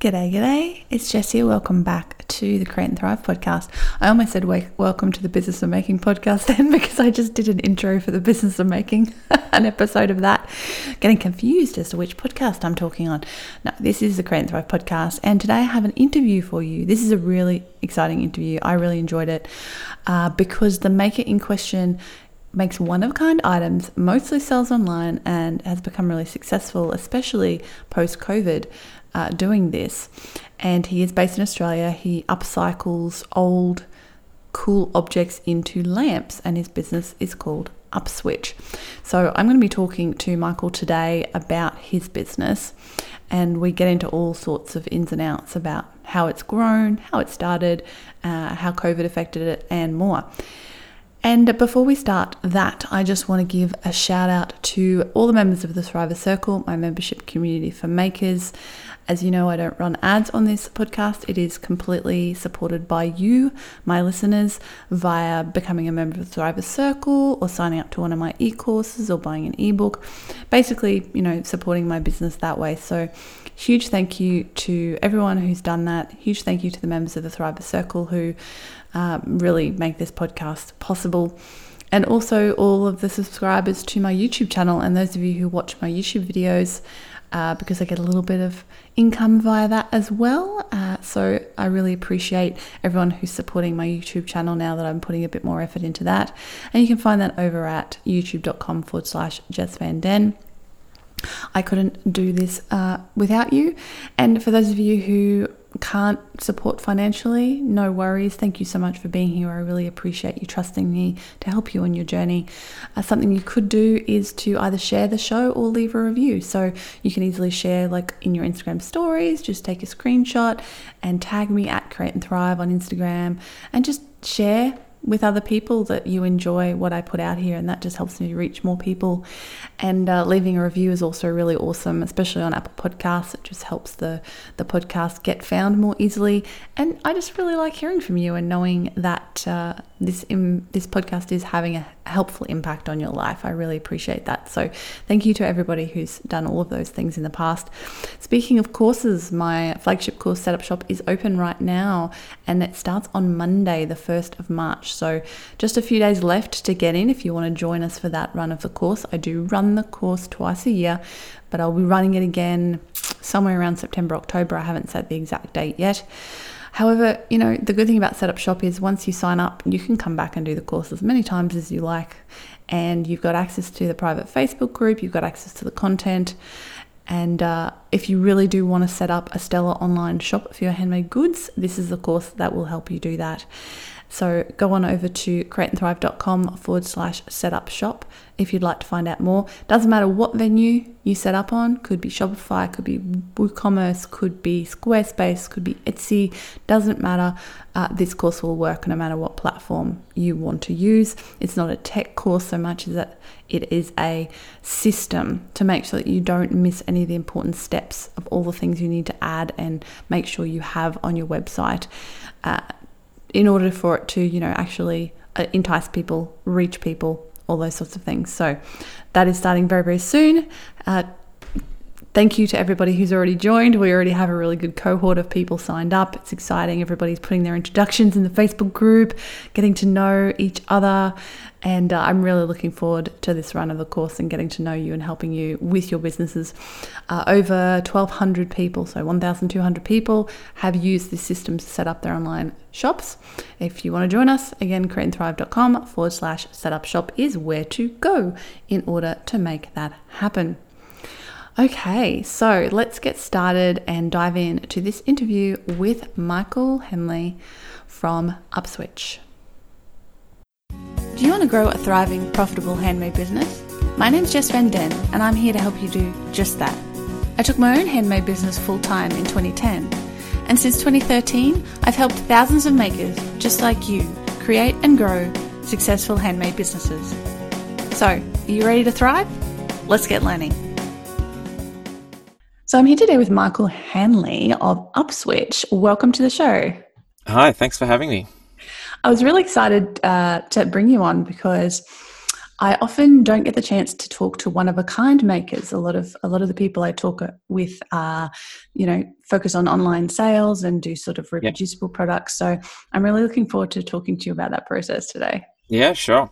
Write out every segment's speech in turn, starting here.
G'day, g'day. It's Jess here. Welcome back to the Create and Thrive podcast. I almost said welcome to the Business of Making podcast then because I just did an intro for the Business of Making, an episode of that. Getting confused as to which podcast I'm talking on. No, this is the Create and Thrive podcast, and today I have an interview for you. This is a really exciting interview. I really enjoyed it uh, because the maker in question makes one of kind items, mostly sells online, and has become really successful, especially post COVID uh, doing this. And he is based in Australia. He upcycles old, cool objects into lamps, and his business is called Upswitch. So I'm going to be talking to Michael today about his business, and we get into all sorts of ins and outs about how it's grown, how it started, uh, how COVID affected it, and more. And before we start that, I just want to give a shout out to all the members of the Thriver Circle, my membership community for makers. As you know, I don't run ads on this podcast. It is completely supported by you, my listeners, via becoming a member of the Thriver Circle or signing up to one of my e courses or buying an ebook. Basically, you know, supporting my business that way. So, huge thank you to everyone who's done that. Huge thank you to the members of the Thriver Circle who um, really make this podcast possible. And also, all of the subscribers to my YouTube channel, and those of you who watch my YouTube videos, uh, because I get a little bit of income via that as well. Uh, so I really appreciate everyone who's supporting my YouTube channel now that I'm putting a bit more effort into that. And you can find that over at youtube.com forward slash Jess Van Den. I couldn't do this uh, without you. And for those of you who can't support financially, no worries. Thank you so much for being here. I really appreciate you trusting me to help you on your journey. Uh, something you could do is to either share the show or leave a review. So you can easily share, like in your Instagram stories, just take a screenshot and tag me at Create and Thrive on Instagram and just share with other people that you enjoy what I put out here, and that just helps me reach more people. And uh, leaving a review is also really awesome, especially on Apple Podcasts. It just helps the the podcast get found more easily. And I just really like hearing from you and knowing that uh, this in, this podcast is having a helpful impact on your life. I really appreciate that. So thank you to everybody who's done all of those things in the past. Speaking of courses, my flagship course Setup Shop is open right now, and it starts on Monday, the first of March. So, just a few days left to get in if you want to join us for that run of the course. I do run the course twice a year, but I'll be running it again somewhere around September, October. I haven't set the exact date yet. However, you know, the good thing about Setup Shop is once you sign up, you can come back and do the course as many times as you like. And you've got access to the private Facebook group, you've got access to the content. And uh, if you really do want to set up a stellar online shop for your handmade goods, this is the course that will help you do that. So go on over to createandthrive.com forward slash setup shop if you'd like to find out more. Doesn't matter what venue you set up on, could be Shopify, could be WooCommerce, could be Squarespace, could be Etsy, doesn't matter. Uh, this course will work no matter what platform you want to use. It's not a tech course so much as that it is a system to make sure that you don't miss any of the important steps of all the things you need to add and make sure you have on your website. Uh, in order for it to, you know, actually uh, entice people, reach people, all those sorts of things. So that is starting very, very soon. Uh, thank you to everybody who's already joined. We already have a really good cohort of people signed up. It's exciting. Everybody's putting their introductions in the Facebook group, getting to know each other. And uh, I'm really looking forward to this run of the course and getting to know you and helping you with your businesses. Uh, over 1,200 people, so 1,200 people, have used this system to set up their online shops. If you want to join us, again, createandthrive.com forward slash setup shop is where to go in order to make that happen. Okay, so let's get started and dive in to this interview with Michael Hanley from Upswitch. Do you want to grow a thriving, profitable handmade business? My name's Jess Van Den, and I'm here to help you do just that. I took my own handmade business full time in 2010, and since 2013, I've helped thousands of makers just like you create and grow successful handmade businesses. So, are you ready to thrive? Let's get learning. So, I'm here today with Michael Hanley of Upswitch. Welcome to the show. Hi, thanks for having me. I was really excited uh, to bring you on because I often don't get the chance to talk to one of a kind makers. A lot of a lot of the people I talk with are, you know, focus on online sales and do sort of reproducible yep. products. So I'm really looking forward to talking to you about that process today. Yeah, sure.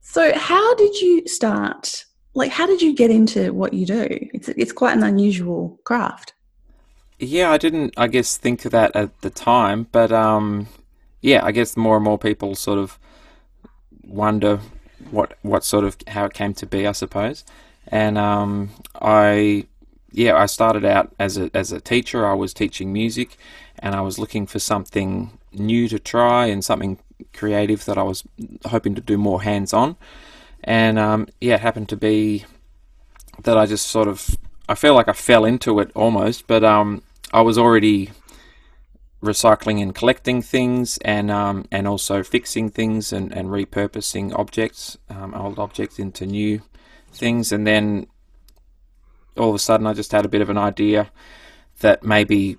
So how did you start? Like, how did you get into what you do? It's it's quite an unusual craft. Yeah, I didn't, I guess, think of that at the time, but um, yeah, I guess more and more people sort of wonder what what sort of how it came to be, I suppose. And um, I yeah, I started out as a as a teacher. I was teaching music, and I was looking for something new to try and something creative that I was hoping to do more hands on. And um, yeah, it happened to be that I just sort of I feel like I fell into it almost, but um, I was already recycling and collecting things and um, and also fixing things and, and repurposing objects, um, old objects into new things. And then all of a sudden, I just had a bit of an idea that maybe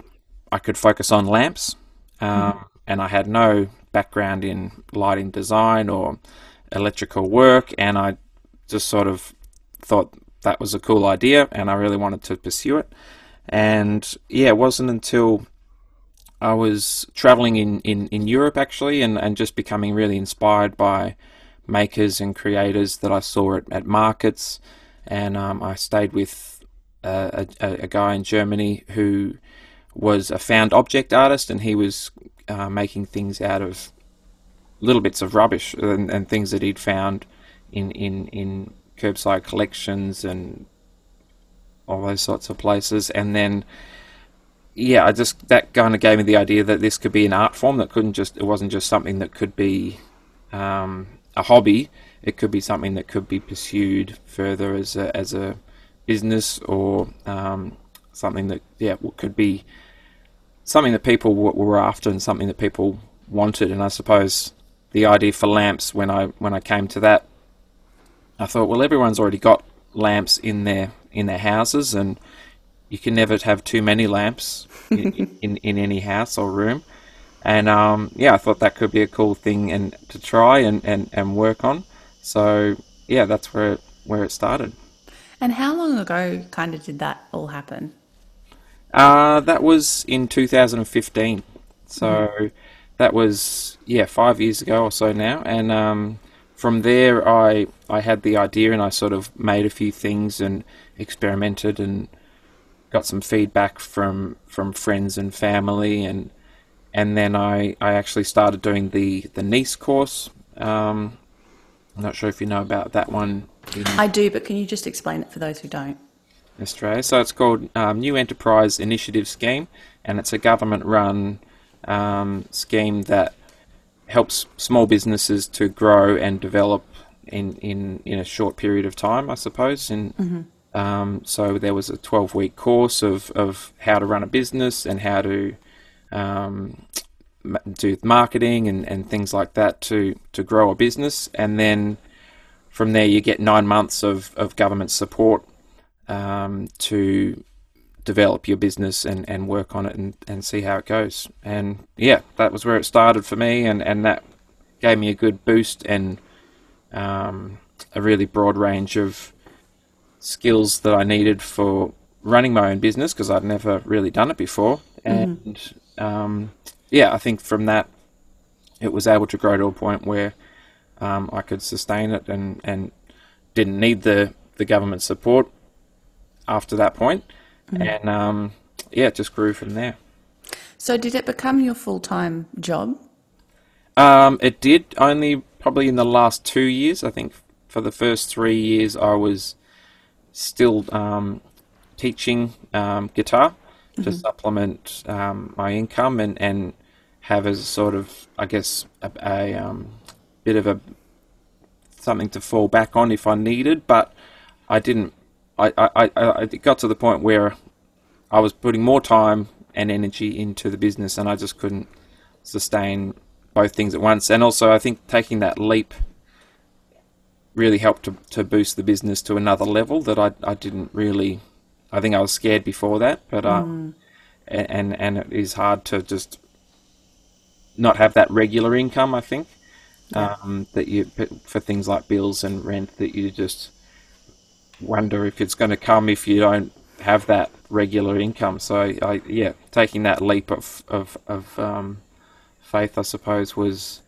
I could focus on lamps. Um, mm. And I had no background in lighting design or electrical work, and I just sort of thought that was a cool idea, and I really wanted to pursue it. And yeah, it wasn't until I was traveling in, in, in Europe actually and, and just becoming really inspired by makers and creators that I saw at, at markets. And um, I stayed with a, a, a, guy in Germany who was a found object artist and he was uh, making things out of little bits of rubbish and, and things that he'd found in, in, in curbside collections and all those sorts of places. And then yeah, I just that kind of gave me the idea that this could be an art form that couldn't just it wasn't just something that could be um, a hobby. It could be something that could be pursued further as a as a business or um, something that yeah could be something that people were after and something that people wanted. And I suppose the idea for lamps when I when I came to that, I thought well everyone's already got lamps in their in their houses and you can never have too many lamps in, in, in, any house or room. And um, yeah, I thought that could be a cool thing and to try and, and, and work on. So yeah, that's where it, where it started. And how long ago kind of did that all happen? Uh, that was in 2015. So mm. That was yeah five years ago or so now. And um, from there, I I had the idea and I sort of made a few things and experimented and got some feedback from from friends and family, and and then I, I actually started doing the the NEIS course. Um, I'm not sure if you know about that one. I do, but can you just explain it for those who don't? Australia. So it's called um, New Enterprise Initiative Scheme, and it's a government-run um, scheme that helps small businesses to grow and develop in, in, in a short period of time, I suppose, in mm-hmm. Um, so there was a 12 week course of, of how to run a business and how to um, do marketing and, and things like that to, to grow a business. And then from there, you get nine months of, of government support um, to develop your business and, and work on it and, and see how it goes. And yeah, that was where it started for me, and, and that gave me a good boost and um, a really broad range of skills that I needed for running my own business because I'd never really done it before. Mm-hmm. And mm. um, yeah, I think from that, it was able to grow to a point where um, I could sustain it and, and didn't need the, the government support after that point. Mm-hmm. And um, yeah, it just grew from there. So, did it become your full time job? Um, it did only probably in the last two years. I think for the first three years, I was still um, teaching um, guitar mm-hmm. to supplement um, my income and, and have as sort of, I guess, a, a um, bit of a something to fall back on if I needed. But I didn't. I, I, I, I got to the point where I was putting more time and energy into the business, and I just couldn't sustain both things at once. And also, I think taking that leap really helped to, to boost the business to another level that I, I didn't really I think I was scared before that but uh, mm. and and it is hard to just not have that regular income I think Yeah. um, that you for things like bills and rent that you just wonder if it's going to come if you don't have that regular income. So I, yeah, taking that leap of of, of um, faith, I suppose, was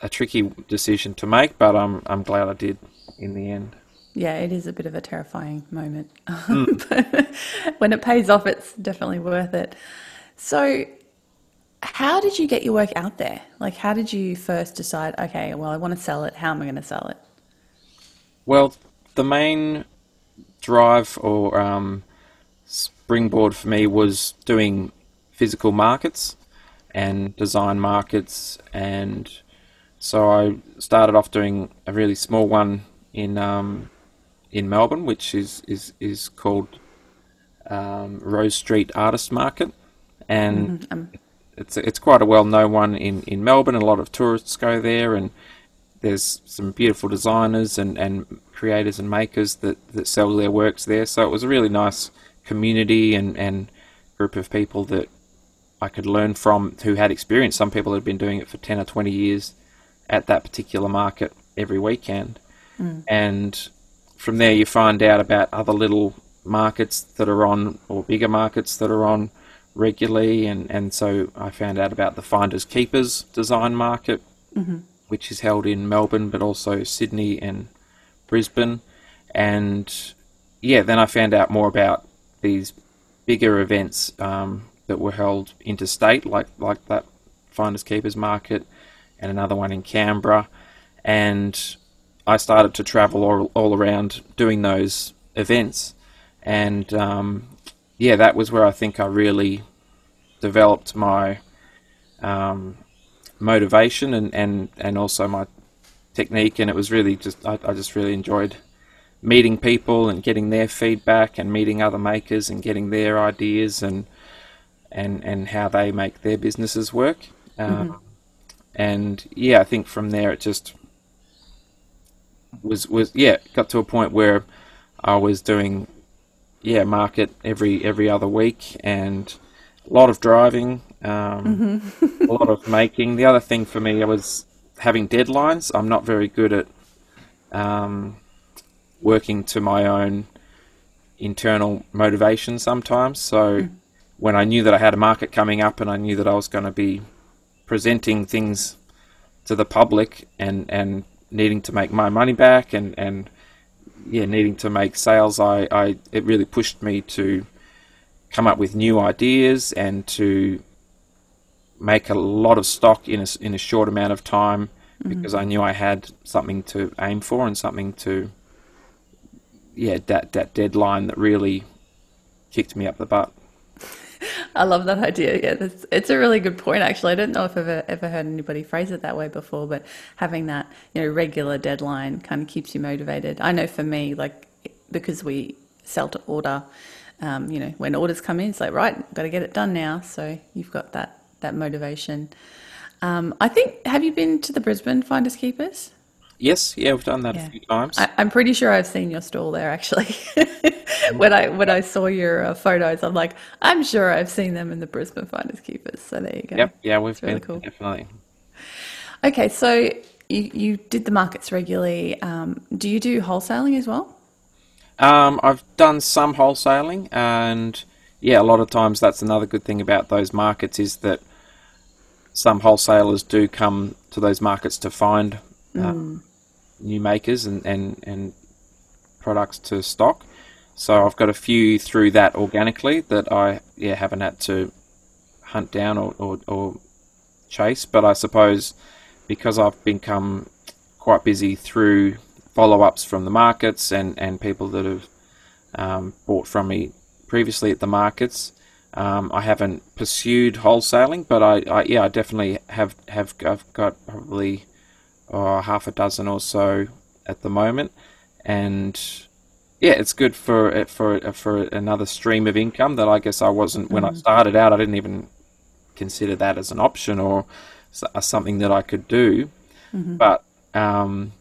a tricky decision to make, but I'm I'm glad I did in the end. Yeah, it is a bit of a terrifying moment. but when it pays off, it's definitely worth it. So, how did you get your work out there? Like, how did you first decide, okay, well, I want to sell it. How am I going to sell it? Well, the main drive or um, springboard for me was doing physical markets and design markets, and so I started off doing a really small one in um, in Melbourne, which is is is called um, Rose Street Artist Market, and Um, it's it's quite a well known one in, in Melbourne. A lot of tourists go there, and there's some beautiful designers and, and creators and makers that, that sell their works there. So it was a really nice community and, and group of people that I could learn from who had experience. Some people had been doing it for 10 or 20 years at that particular market every weekend. Hmm. And from there, you find out about other little markets that are on, or bigger markets that are on regularly. And, and so I found out about the Finders Keepers design market, mm-hmm. which is held in Melbourne, but also Sydney and Brisbane. And yeah, then I found out more about these bigger events um, that were held interstate, like like that Finders Keepers market, and another one in Canberra. And I started to travel all, all around doing those events, and um, yeah, that was where I think I really developed my um, motivation and, and, and also my technique. And it was really just I, I just really enjoyed meeting people and getting their feedback and meeting other makers and getting their ideas and and and how they make their businesses work. Um, And yeah, I think from there it just was was yeah got to a point where I was doing yeah market every every other week and a lot of driving, um, a lot of making. The other thing for me I was having deadlines. I'm not very good at um, working to my own internal motivation sometimes. So when I knew that I had a market coming up and I knew that I was going to be presenting things to the public and, and needing to make my money back and, and yeah, needing to make sales, I, I it really pushed me to come up with new ideas and to make a lot of stock in a, in a short amount of time because I knew I had something to aim for and something to yeah that that deadline that really kicked me up the butt. I love that idea. Yeah, that's, it's a really good point. Actually, I don't know if I've ever, ever heard anybody phrase it that way before, but having that you know regular deadline kind of keeps you motivated. I know for me, like because we sell to order, um, you know, when orders come in, it's like right, got to get it done now. So you've got that that motivation. Um, I think. Have you been to the Brisbane Finders Keepers? Yes, yeah, we've done that Yeah. a few times. I, I'm pretty sure I've seen your stall there actually. when I when I saw your uh, photos, I'm like, I'm sure I've seen them in the Brisbane Finders Keepers. So there you go. yep, yeah, we've It's really been cool. definitely. Okay, so you you did the markets regularly. Um, do you do wholesaling as well? Um, I've done some wholesaling, and yeah, a lot of times that's another good thing about those markets is that some wholesalers do come to those markets to find um, new makers and, and, and products to stock. So I've got a few through that organically that I yeah haven't had to hunt down or, or, or chase, but I suppose because I've become quite busy through follow-ups from the markets and, and people that have um, bought from me previously at the markets. Um, I haven't pursued wholesaling, but I, I yeah I definitely have have I've got probably uh, half a dozen or so at the moment, and yeah, it's good for for for another stream of income that I guess I wasn't when I started out. I didn't even consider that as an option or something that I could do, but um,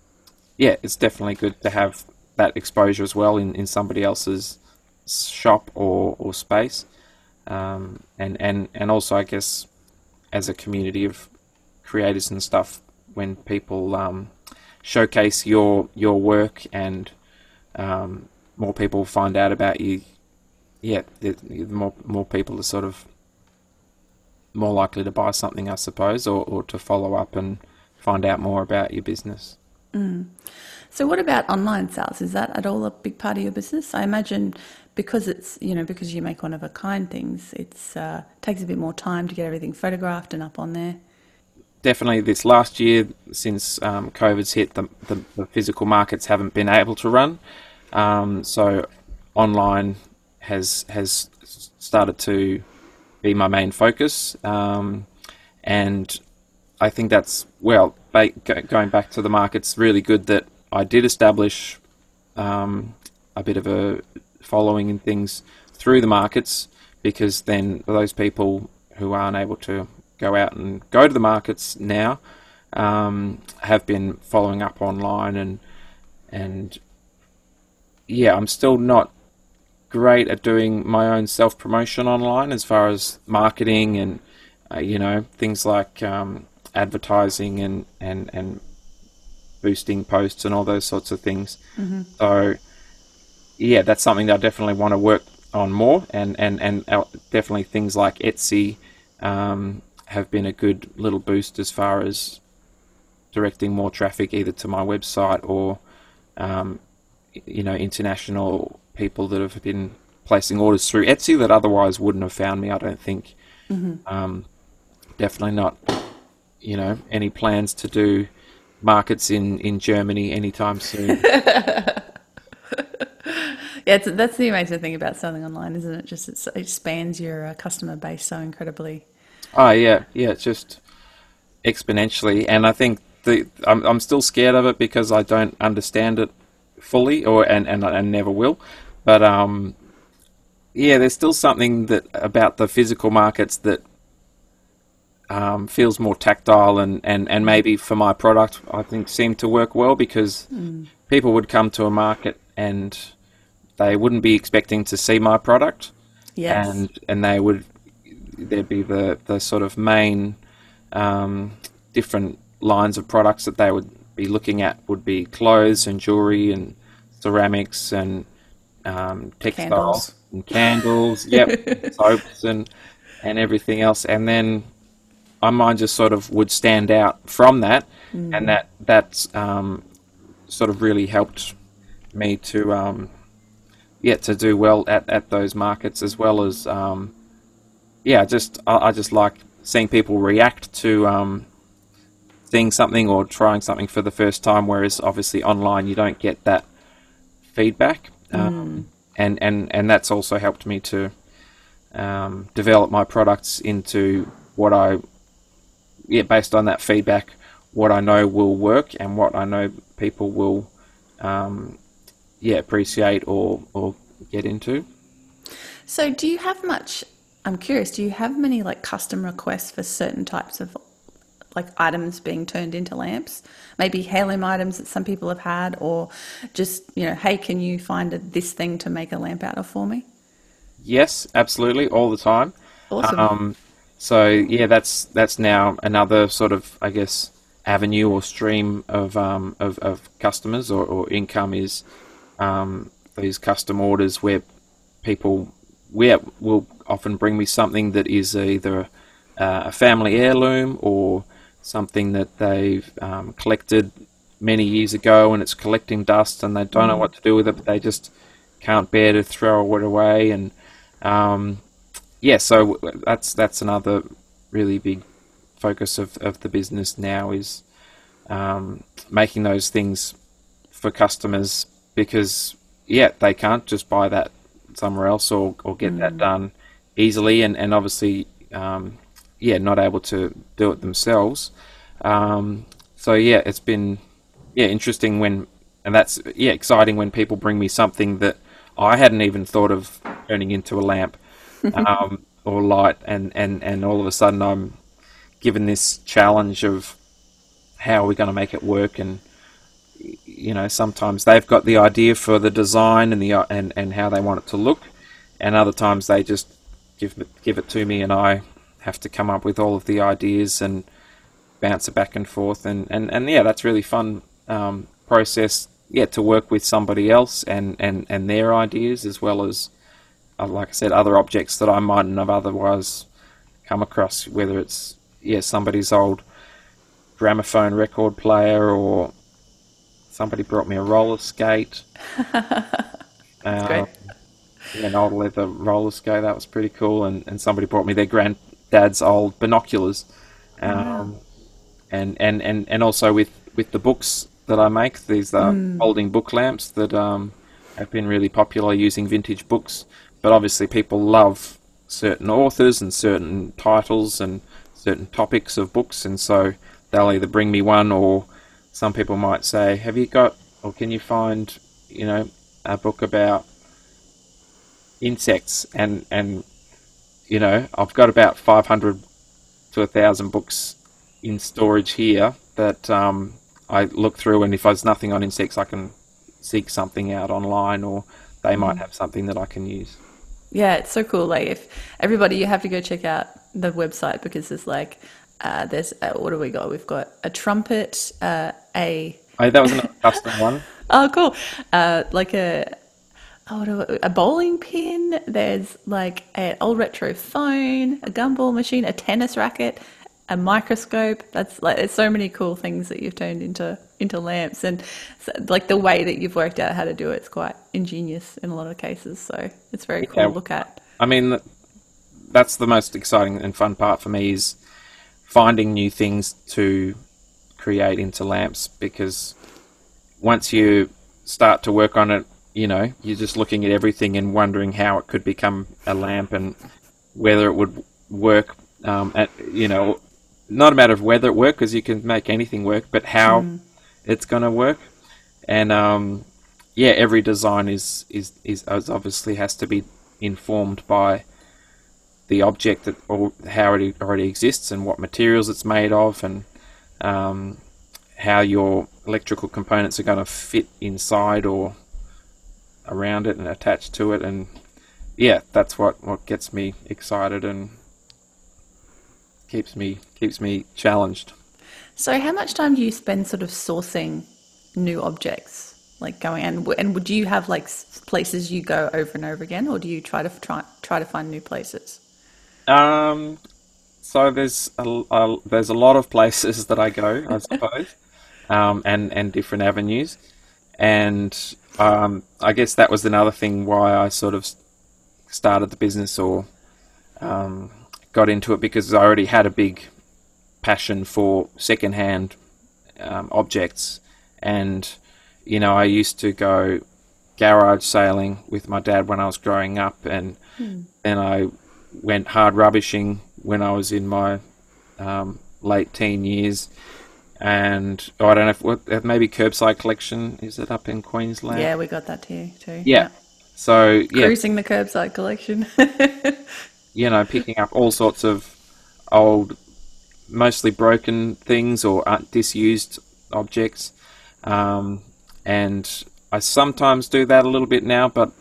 yeah, it's definitely good to have that exposure as well in, in somebody else's shop or, or space. Um, and, and, and also, I guess, as a community of creators and stuff, when people um, showcase your your work and um, more people find out about you. Yeah, the, the more more people are sort of more likely to buy something, I suppose, or, or to follow up and find out more about your business. So, what about online sales? Is that at all a big part of your business? I imagine because it's you know because you make one of a kind things, it's uh, takes a bit more time to get everything photographed and up on there. Definitely, this last year, since um, COVID's hit, the, the, the physical markets haven't been able to run. Um, so, online has has started to be my main focus, um, and I think that's well ba- going back to the markets. Really good that I did establish um, a bit of a following and things through the markets because then those people who aren't able to go out and go to the markets now um, have been following up online and and yeah, I'm still not great at doing my own self promotion online as far as marketing and uh, you know things like um, advertising and and and boosting posts and all those sorts of things. So yeah, that's something that I definitely want to work on more, and and and uh, definitely things like Etsy um, have been a good little boost as far as directing more traffic either to my website or um, you know international people that have been placing orders through Etsy that otherwise wouldn't have found me. I don't think. Um, definitely not. You know, any plans to do markets in in Germany anytime soon? Yeah, it's, that's the amazing thing about selling online, isn't it? Just it's, it expands your uh, customer base so incredibly. Oh yeah, yeah, it's just exponentially, and I think the I'm I'm still scared of it because I don't understand it fully, or and and I never will. But um, yeah, there's still something that about the physical markets that um, feels more tactile, and and and maybe for my product, I think seemed to work well because people would come to a market and they wouldn't be expecting to see my product Yes. and and they would there'd be the the sort of main um, different lines of products that they would be looking at would be clothes and jewelry and ceramics and um, textiles Candles. and candles, yep, soaps and and everything else, and then I mine just sort of would stand out from that, and that that's um, sort of really helped me to um, yeah to do well at, at those markets as well as um, yeah just I, I just like seeing people react to um, seeing something or trying something for the first time whereas obviously online you don't get that feedback. Um, and, and and that's also helped me to um, develop my products into what I yeah based on that feedback what I know will work and what I know people will um, yeah appreciate or or get into. So, do you have much? I'm curious. Do you have many like custom requests for certain types of like items being turned into lamps? Maybe heirloom items that some people have had, or just you know, hey, can you find a, this thing to make a lamp out of for me? Yes, absolutely, all the time. Awesome. Um, so yeah, that's that's now another sort of I guess avenue or stream of um, of, of customers or, or income is um, these custom orders where people yeah, will often bring me something that is either uh, a family heirloom or something that they've um, collected many years ago and it's collecting dust and they don't know what to do with it, but they just can't bear to throw it away. And um, yeah, so that's that's another really big focus of, of the business now is um, making those things for customers because yeah, they can't just buy that somewhere else or, or get that done easily and, and obviously um, yeah not able to do it themselves. Um, so yeah it's been yeah interesting when and that's yeah exciting when people bring me something that I hadn't even thought of turning into a lamp um, or light and, and, and all of a sudden I'm given this challenge of how are we going to make it work and you know sometimes they've got the idea for the design and the and, and how they want it to look and other times they just give it, give it to me and I have to come up with all of the ideas and bounce it back and forth, and, and, and yeah, that's really fun um, process. Yeah, to work with somebody else and, and, and their ideas as well as, uh, like I said, other objects that I mightn't have otherwise come across. Whether it's yeah somebody's old gramophone record player or somebody brought me a roller skate. great. An old leather roller skate that was pretty cool, and, and somebody brought me their granddad's old binoculars. Um, wow. and, and, and, and also with, with the books that I make, these uh, mm. folding book lamps that um, have been really popular using vintage books. But obviously, people love certain authors and certain titles and certain topics of books, and so they'll either bring me one or some people might say, "Have you got or can you find, you know, a book about insects?" And and you know, I've got about 500 to a thousand books in storage here that um, I look through, and if there's nothing on insects, I can seek something out online, or they might mm. have something that I can use. Yeah, it's so cool. Like, if everybody, you have to go check out the website because there's like, uh, there's uh, what do we got? We've got a trumpet, uh, a. Oh, that was a custom one. oh, cool! Uh, like a oh, a bowling pin. There's like an old retro phone, a gumball machine, a tennis racket, a microscope. That's like there's so many cool things that you've turned into into lamps, and so, like the way that you've worked out how to do it is quite ingenious in a lot of cases. So it's very cool to look at. I mean, that's the most exciting and fun part for me is finding new things to create into lamps because once you start to work on it you know, you're just looking at everything and wondering how it could become a lamp and whether it would work. Um, at you know, not a matter of whether it works because you can make anything work, but how mm. it's going to work. And um, yeah, every design is, is is obviously has to be informed by the object that or how it already exists and what materials it's made of and um, how your electrical components are going to fit inside or around it and attached to it, and yeah, that's what what gets me excited and keeps me keeps me challenged. So, how much time do you spend sort of sourcing new objects, like going and and would you have like places you go over and over again, or do you try to try try to find new places? Um, so there's a, a there's a lot of places that I go, I suppose, um, and and different avenues, and um, I guess that was another thing why I sort of started the business or um, got into it because I already had a big passion for secondhand um, objects, and you know I used to go garage sailing with my dad when I was growing up, and mm. and I went hard rubbishing when I was in my um, late teen years and oh, I don't know if what uh, maybe curbside collection is it up in Queensland? Yeah, we got that too. Too. Yeah. yeah. So yeah, cruising the curbside collection. you know, picking up all sorts of old, mostly broken things or disused objects, um, and I sometimes do that a little bit now, but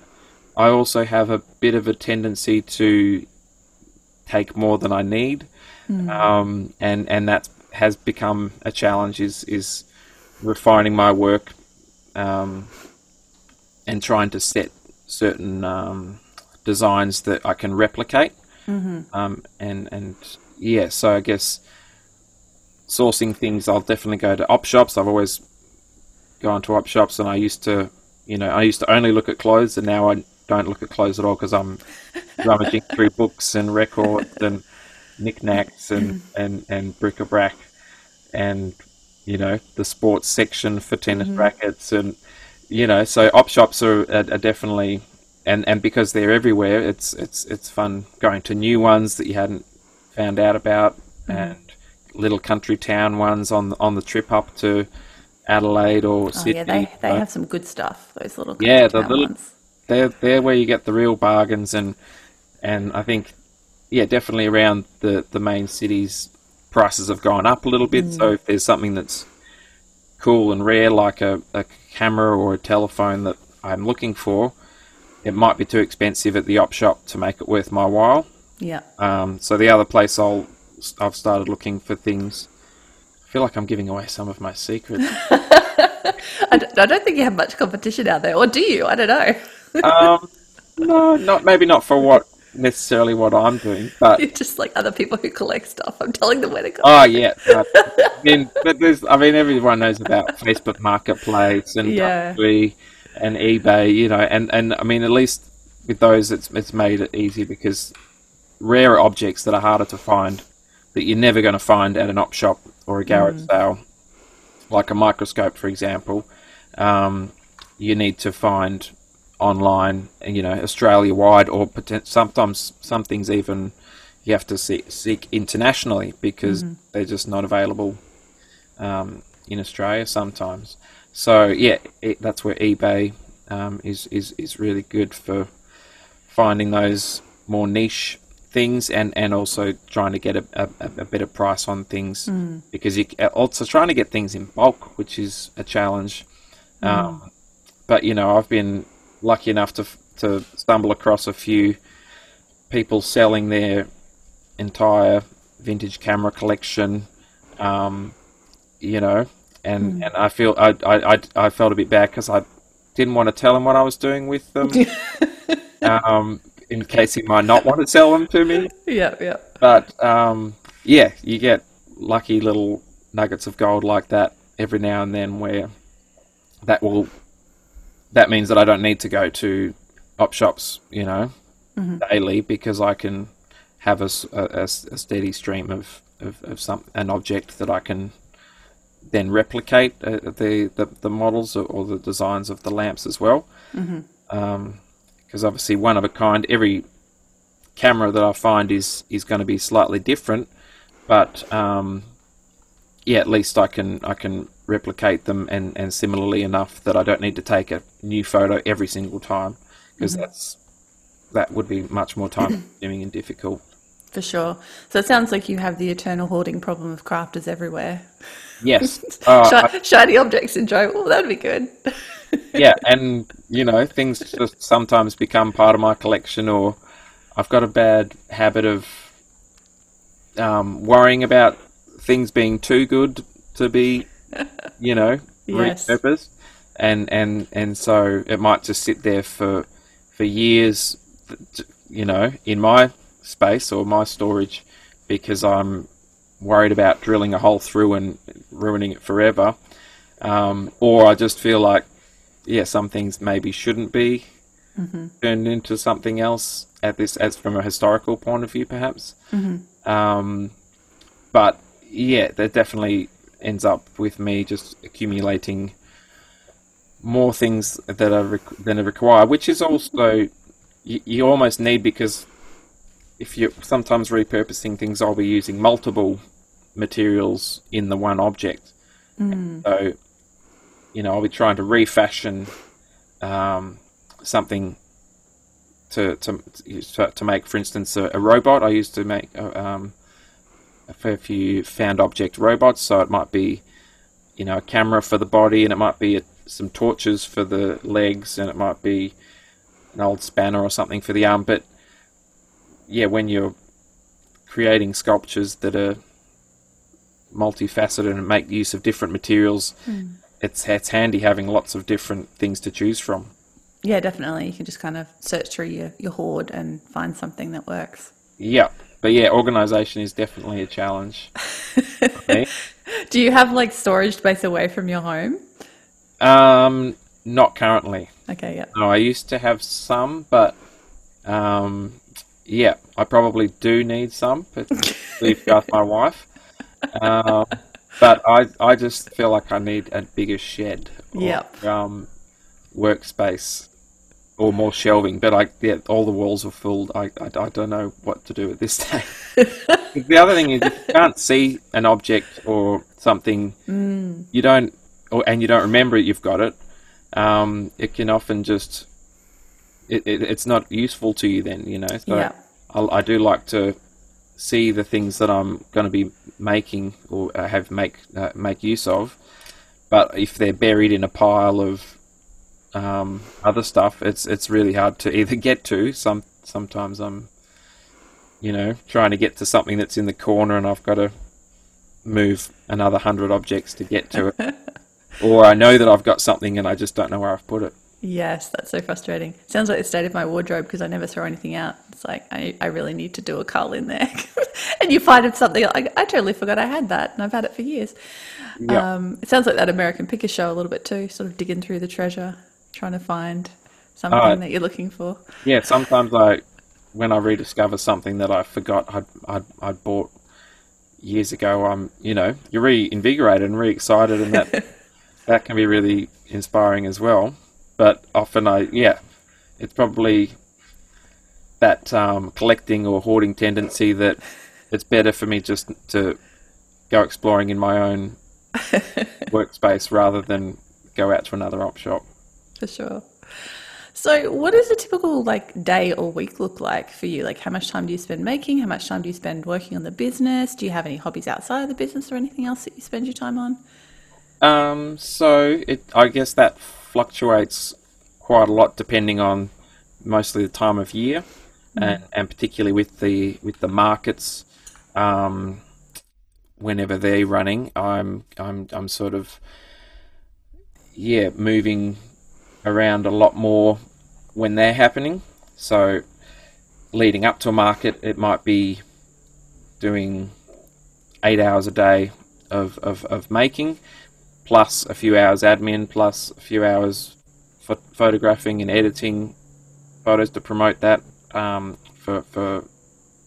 I also have a bit of a tendency to take more than I need, mm. um, and and that's has become a challenge is is refining my work um, and trying to set certain um, designs that I can replicate. Mm-hmm. Um, and and yeah, so I guess sourcing things, I'll definitely go to op shops. I've always gone to op shops, and I used to, you know, I used to only look at clothes, and now I don't look at clothes at all because I'm rummaging through books and records and knickknacks and, and, and bric-a-brac and you know the sports section for tennis mm-hmm. rackets and you know so op shops are, are, are, definitely and and because they're everywhere it's it's it's fun going to new ones that you hadn't found out about mm-hmm. and little country town ones on on the trip up to Adelaide or oh, Sydney. Yeah, they, they have some good stuff. Those little yeah, the little ones. They're they're where you get the real bargains and and I think yeah definitely around the the main cities prices have gone up a little bit. Mm. So if there's something that's cool and rare, like a, a camera or a telephone that I'm looking for, it might be too expensive at the op shop to make it worth my while. Yeah. Um, so the other place I'll I've started looking for things I feel like I'm giving away some of my secrets. I don't, I don't think you have much competition out there, or do you? I don't know. Um, no, not maybe not for what necessarily what I'm doing, but You're just like other people who collect stuff. I'm telling them where to go. oh yeah. I mean, but there's, I mean, everyone knows about Facebook Marketplace and Yeah. Gumtree and eBay, you know, and and I mean, at least with those, it's it's made it easy because rare objects that are harder to find that you're never going to find at an op shop or a garage sale, like a microscope, for example, um, you need to find online, you know, Australia wide, or poten- sometimes some things even you have to seek, seek internationally because they're just not available um, in Australia sometimes. So yeah, it, that's where eBay um, is, is is really good for finding those more niche things and, and also trying to get a, a, a better price on things because you also trying to get things in bulk, which is a challenge. Um, but you know, I've been lucky enough to to stumble across a few people selling their entire vintage camera collection. Um, you know, and and I feel I I, I, I felt a bit bad because I didn't want to tell him what I was doing with them, um, in case he might not want to sell them to me. yeah, yeah. But um, yeah, you get lucky little nuggets of gold like that every now and then, where that will that means that I don't need to go to op shops, you know, daily because I can have a a steady stream of, of, of some an object that I can then replicate uh, the, the the models or, or the designs of the lamps as well. Because obviously, one of a kind, every camera that I find is is going to be slightly different, but um, yeah, at least I can I can replicate them and, and similarly enough that I don't need to take a new photo every single time because that's that would be much more time consuming and difficult. For sure. So it sounds like you have the eternal hoarding problem of crafters everywhere. Yes, uh, Shi- shiny object syndrome. Oh, that'd be good. yeah, and you know things just sometimes become part of my collection, or I've got a bad habit of um, worrying about things being too good to be, you know, Yes. repurposed, and and and so it might just sit there for for years, you know, in my space or my storage because I'm worried about drilling a hole through and ruining it forever, um, or I just feel like yeah, some things maybe shouldn't be turned into something else at this as from a historical point of view, perhaps. Um, but yeah, that definitely ends up with me just accumulating more things that are req- than are required, which is also you, you almost need because if you're sometimes repurposing things, I'll be using multiple materials in the one object. So, you know, I'll be trying to refashion um, something to, to to to make, for instance, a, a robot. I used to make uh, um, fair few found object robots, so it might be, you know, a camera for the body, and it might be a, some torches for the legs, and it might be an old spanner or something for the arm. But yeah, when you're creating sculptures that are multifaceted and make use of different materials, hmm. it's it's handy having lots of different things to choose from. Yeah, definitely. You can just kind of search through your, your hoard and find something that works. Yeah, but yeah, organization is definitely a challenge. Do you have like storage space away from your home? Um, not currently. Okay, yeah. No, I used to have some, but um, yeah, I probably do need some, particularly ask my wife. Um, but I, I just feel like I need a bigger shed. Or, Yep. Um, workspace or more shelving. But I, yeah, all the walls are filled. I, I, I don't know what to do at this stage. the other thing is, if you can't see an object or something, you don't, or and you don't remember it, you've got it. Um, it can often just, it, it, it's not useful to you then, you know. So Yeah. I, I do like to see the things that I'm going to be making or uh, have make uh, make use of. But if they're buried in a pile of um, other stuff, it's it's really hard to either get to. Some sometimes I'm, you know, trying to get to something that's in the corner, and I've got to move another hundred objects to get to it, or I know that I've got something and I just don't know where I've put it. Yes, that's so frustrating. Sounds like the state of my wardrobe because I never throw anything out. It's like I, I really need to do a cull in there, and you find something I, I totally forgot I had that, and I've had it for years. Yeah. Um, it sounds like that American Picker show a little bit too, sort of digging through the treasure, trying to find something Oh. that you're looking for. Yeah, sometimes I, when I rediscover something that I forgot I'd, I'd, I'd bought years ago, I'm, you know, you're reinvigorated and re-excited, and that that can be really inspiring as well. But often I, yeah, it's probably that um, collecting or hoarding tendency that it's better for me just to go exploring in my own workspace rather than go out to another op shop. For sure. So, what does a typical like day or week look like for you? Like, how much time do you spend making? How much time do you spend working on the business? Do you have any hobbies outside of the business or anything else that you spend your time on? Um, so it, I guess that fluctuates quite a lot depending on mostly the time of year, and, and particularly with the with the markets. Um, whenever they're running, I'm I'm I'm sort of yeah moving around a lot more when they're happening. So leading up to a market, it might be doing eight hours a day of, of, of making, plus a few hours admin, plus a few hours pho- photographing and editing photos to promote that um, for, for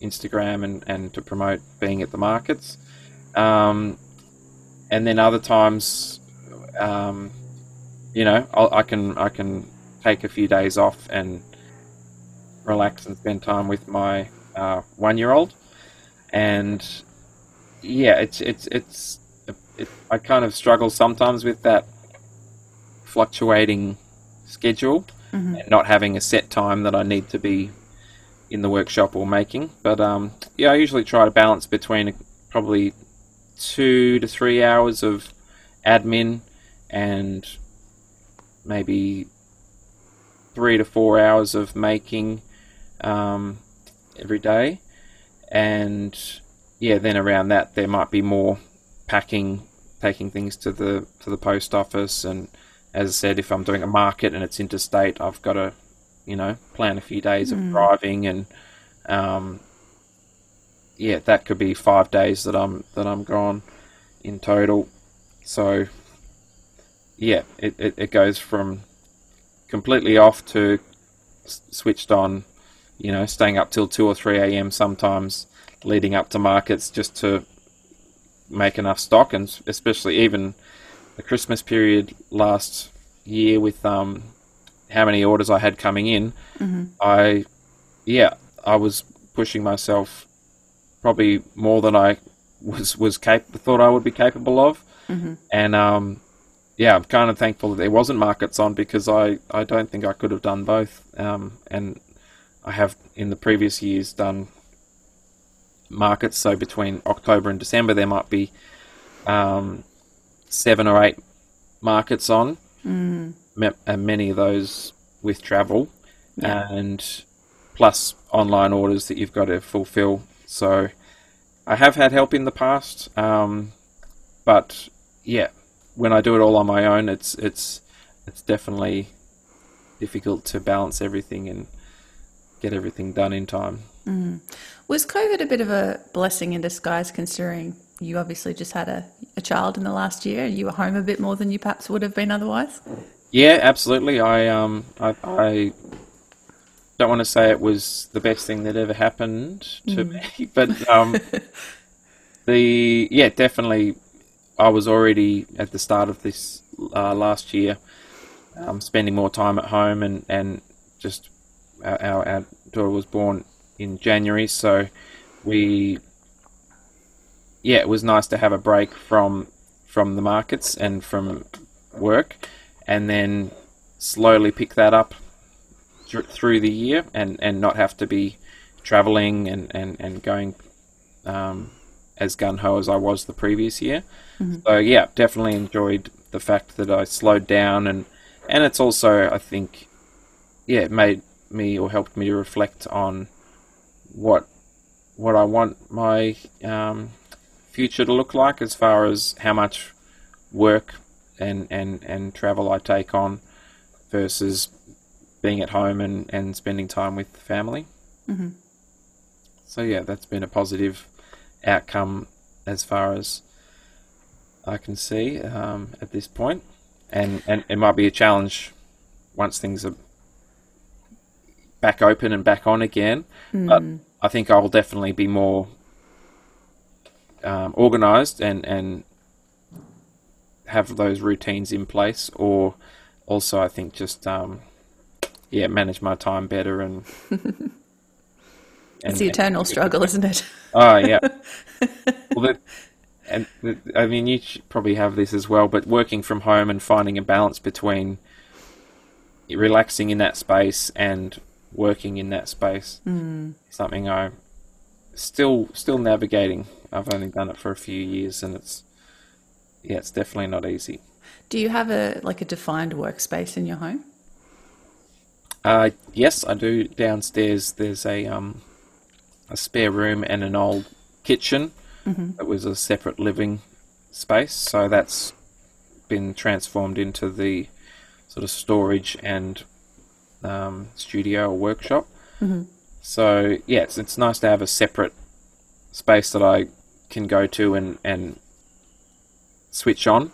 Instagram and, and to promote being at the markets. Um, and then other times, um, you know, I'll, I can I can take a few days off and relax and spend time with my uh, one year old. And yeah, it's it's it's it, I kind of struggle sometimes with that fluctuating schedule and not having a set time that I need to be in the workshop or making. But um, yeah, I usually try to balance between probably two to three hours of admin and maybe three to four hours of making um, every day. And yeah, then around that there might be more packing, taking things to the to the post office, and as I said, if I'm doing a market and it's interstate, I've got to, you know, plan a few days of driving, and um, yeah, that could be five days that I'm that I'm gone in total. So yeah, it, it, it goes from completely off to s- switched on, you know, staying up till 2 or 3 a.m. sometimes leading up to markets just to make enough stock. And especially even the Christmas period last year with um, how many orders I had coming in, I, yeah, I was pushing myself probably more than I was was cap- thought I would be capable of, and um, yeah, I'm kind of thankful that there wasn't markets on because I, I don't think I could have done both. Um, and I have in the previous years done markets, so between October and December there might be um, seven or eight markets on, Ma- and many of those with travel, and plus online orders that you've got to fulfill. So I have had help in the past, um, but yeah, when I do it all on my own, it's it's it's definitely difficult to balance everything and get everything done in time. Was COVID a bit of a blessing in disguise considering you obviously just had a, a child in the last year? and You were home a bit more than you perhaps would have been otherwise? Yeah, absolutely. I um I, I don't want to say it was the best thing that ever happened to me, but um the yeah definitely I was already at the start of this uh, last year um, spending more time at home and and just our, our, daughter was born in January, so we yeah it was nice to have a break from from the markets and from work and then slowly pick that up thr- through the year and, and not have to be traveling and, and, and going um, as gun ho as I was the previous year. So yeah, definitely enjoyed the fact that I slowed down and and it's also I think yeah it made me or helped me to reflect on what what I want my um, future to look like as far as how much work and, and, and travel I take on versus being at home and, and spending time with family. Mm-hmm. So yeah, that's been a positive outcome as far as I can see um, at this point, and and it might be a challenge once things are back open and back on again. But I think I will definitely be more um, organised and and have those routines in place, or also I think just um, yeah manage my time better and. It's the eternal struggle, isn't it? Oh yeah. well, that, and I mean, you probably have this as well, but working from home and finding a balance between relaxing in that space and working in that space, Mm. something I still still navigating. I've only done it for a few years, and it's yeah, it's definitely not easy. Do you have a like a defined workspace in your home? Uh, yes, I do. Downstairs, there's a um, a spare room and an old kitchen that was a separate living space. So that's been transformed into the sort of storage and um, studio or workshop. So yeah, it's, it's nice to have a separate space that I can go to and and switch on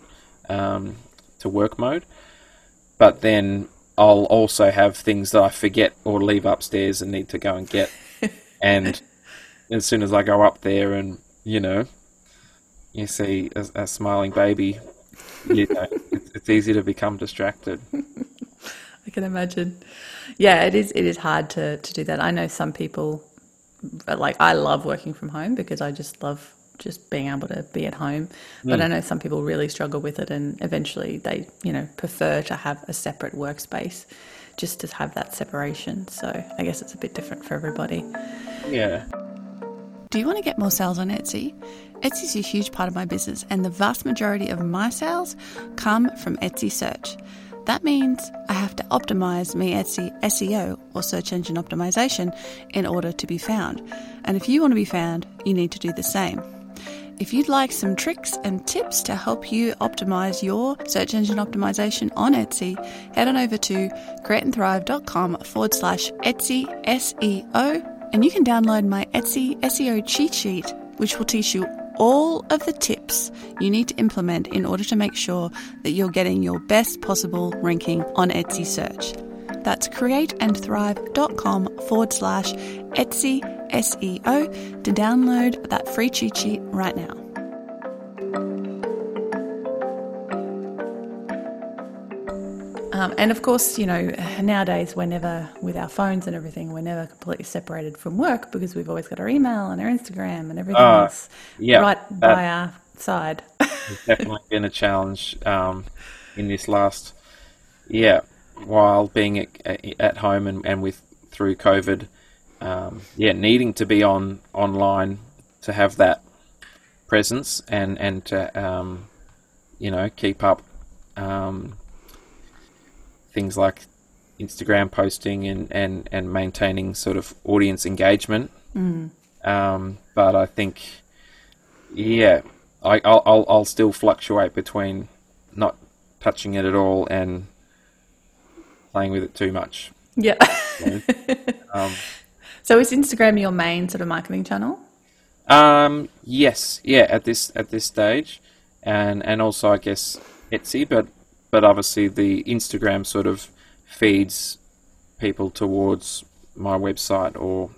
um, to work mode. But then I'll also have things that I forget or leave upstairs and need to go and get. and as soon as I go up there and, you know, you see a, a smiling baby, you know, it's, it's easy to become distracted. I can imagine. Yeah, it is. It is hard to to do that. I know some people like I love working from home because I just love just being able to be at home. But mm. I know some people really struggle with it, and eventually they, you know, prefer to have a separate workspace just to have that separation. So I guess it's a bit different for everybody. Yeah. Do you want to get more sales on Etsy? Etsy is a huge part of my business, and the vast majority of my sales come from Etsy search. That means I have to optimize my Etsy SEO or search engine optimization in order to be found. And if you want to be found, you need to do the same. If you'd like some tricks and tips to help you optimize your search engine optimization on Etsy, head on over to createandthrive.com forward slash Etsy SEO and you can download my Etsy SEO cheat sheet, which will teach you all of the tips you need to implement in order to make sure that you're getting your best possible ranking on Etsy search. That's createandthrive.com forward slash Etsy SEO to download that free cheat sheet right now. Um, and of course, you know, nowadays we're never, with our phones and everything, we're never completely separated from work because we've always got our email and our Instagram and everything else yeah, right by our side. It's definitely been a challenge um, in this last, yeah, while being at, at home and, and with through COVID, um, yeah, needing to be on online to have that presence and and to um, you know keep up um, things like Instagram posting and, and, and maintaining sort of audience engagement. Um, but I think, yeah, I, I'll, I'll, I'll still fluctuate between not touching it at all and playing with it too much. Yeah. you know. um, so is Instagram your main sort of marketing channel? Um, yes, yeah, at this at this stage, and and also I guess Etsy, but but obviously the Instagram sort of feeds people towards my website or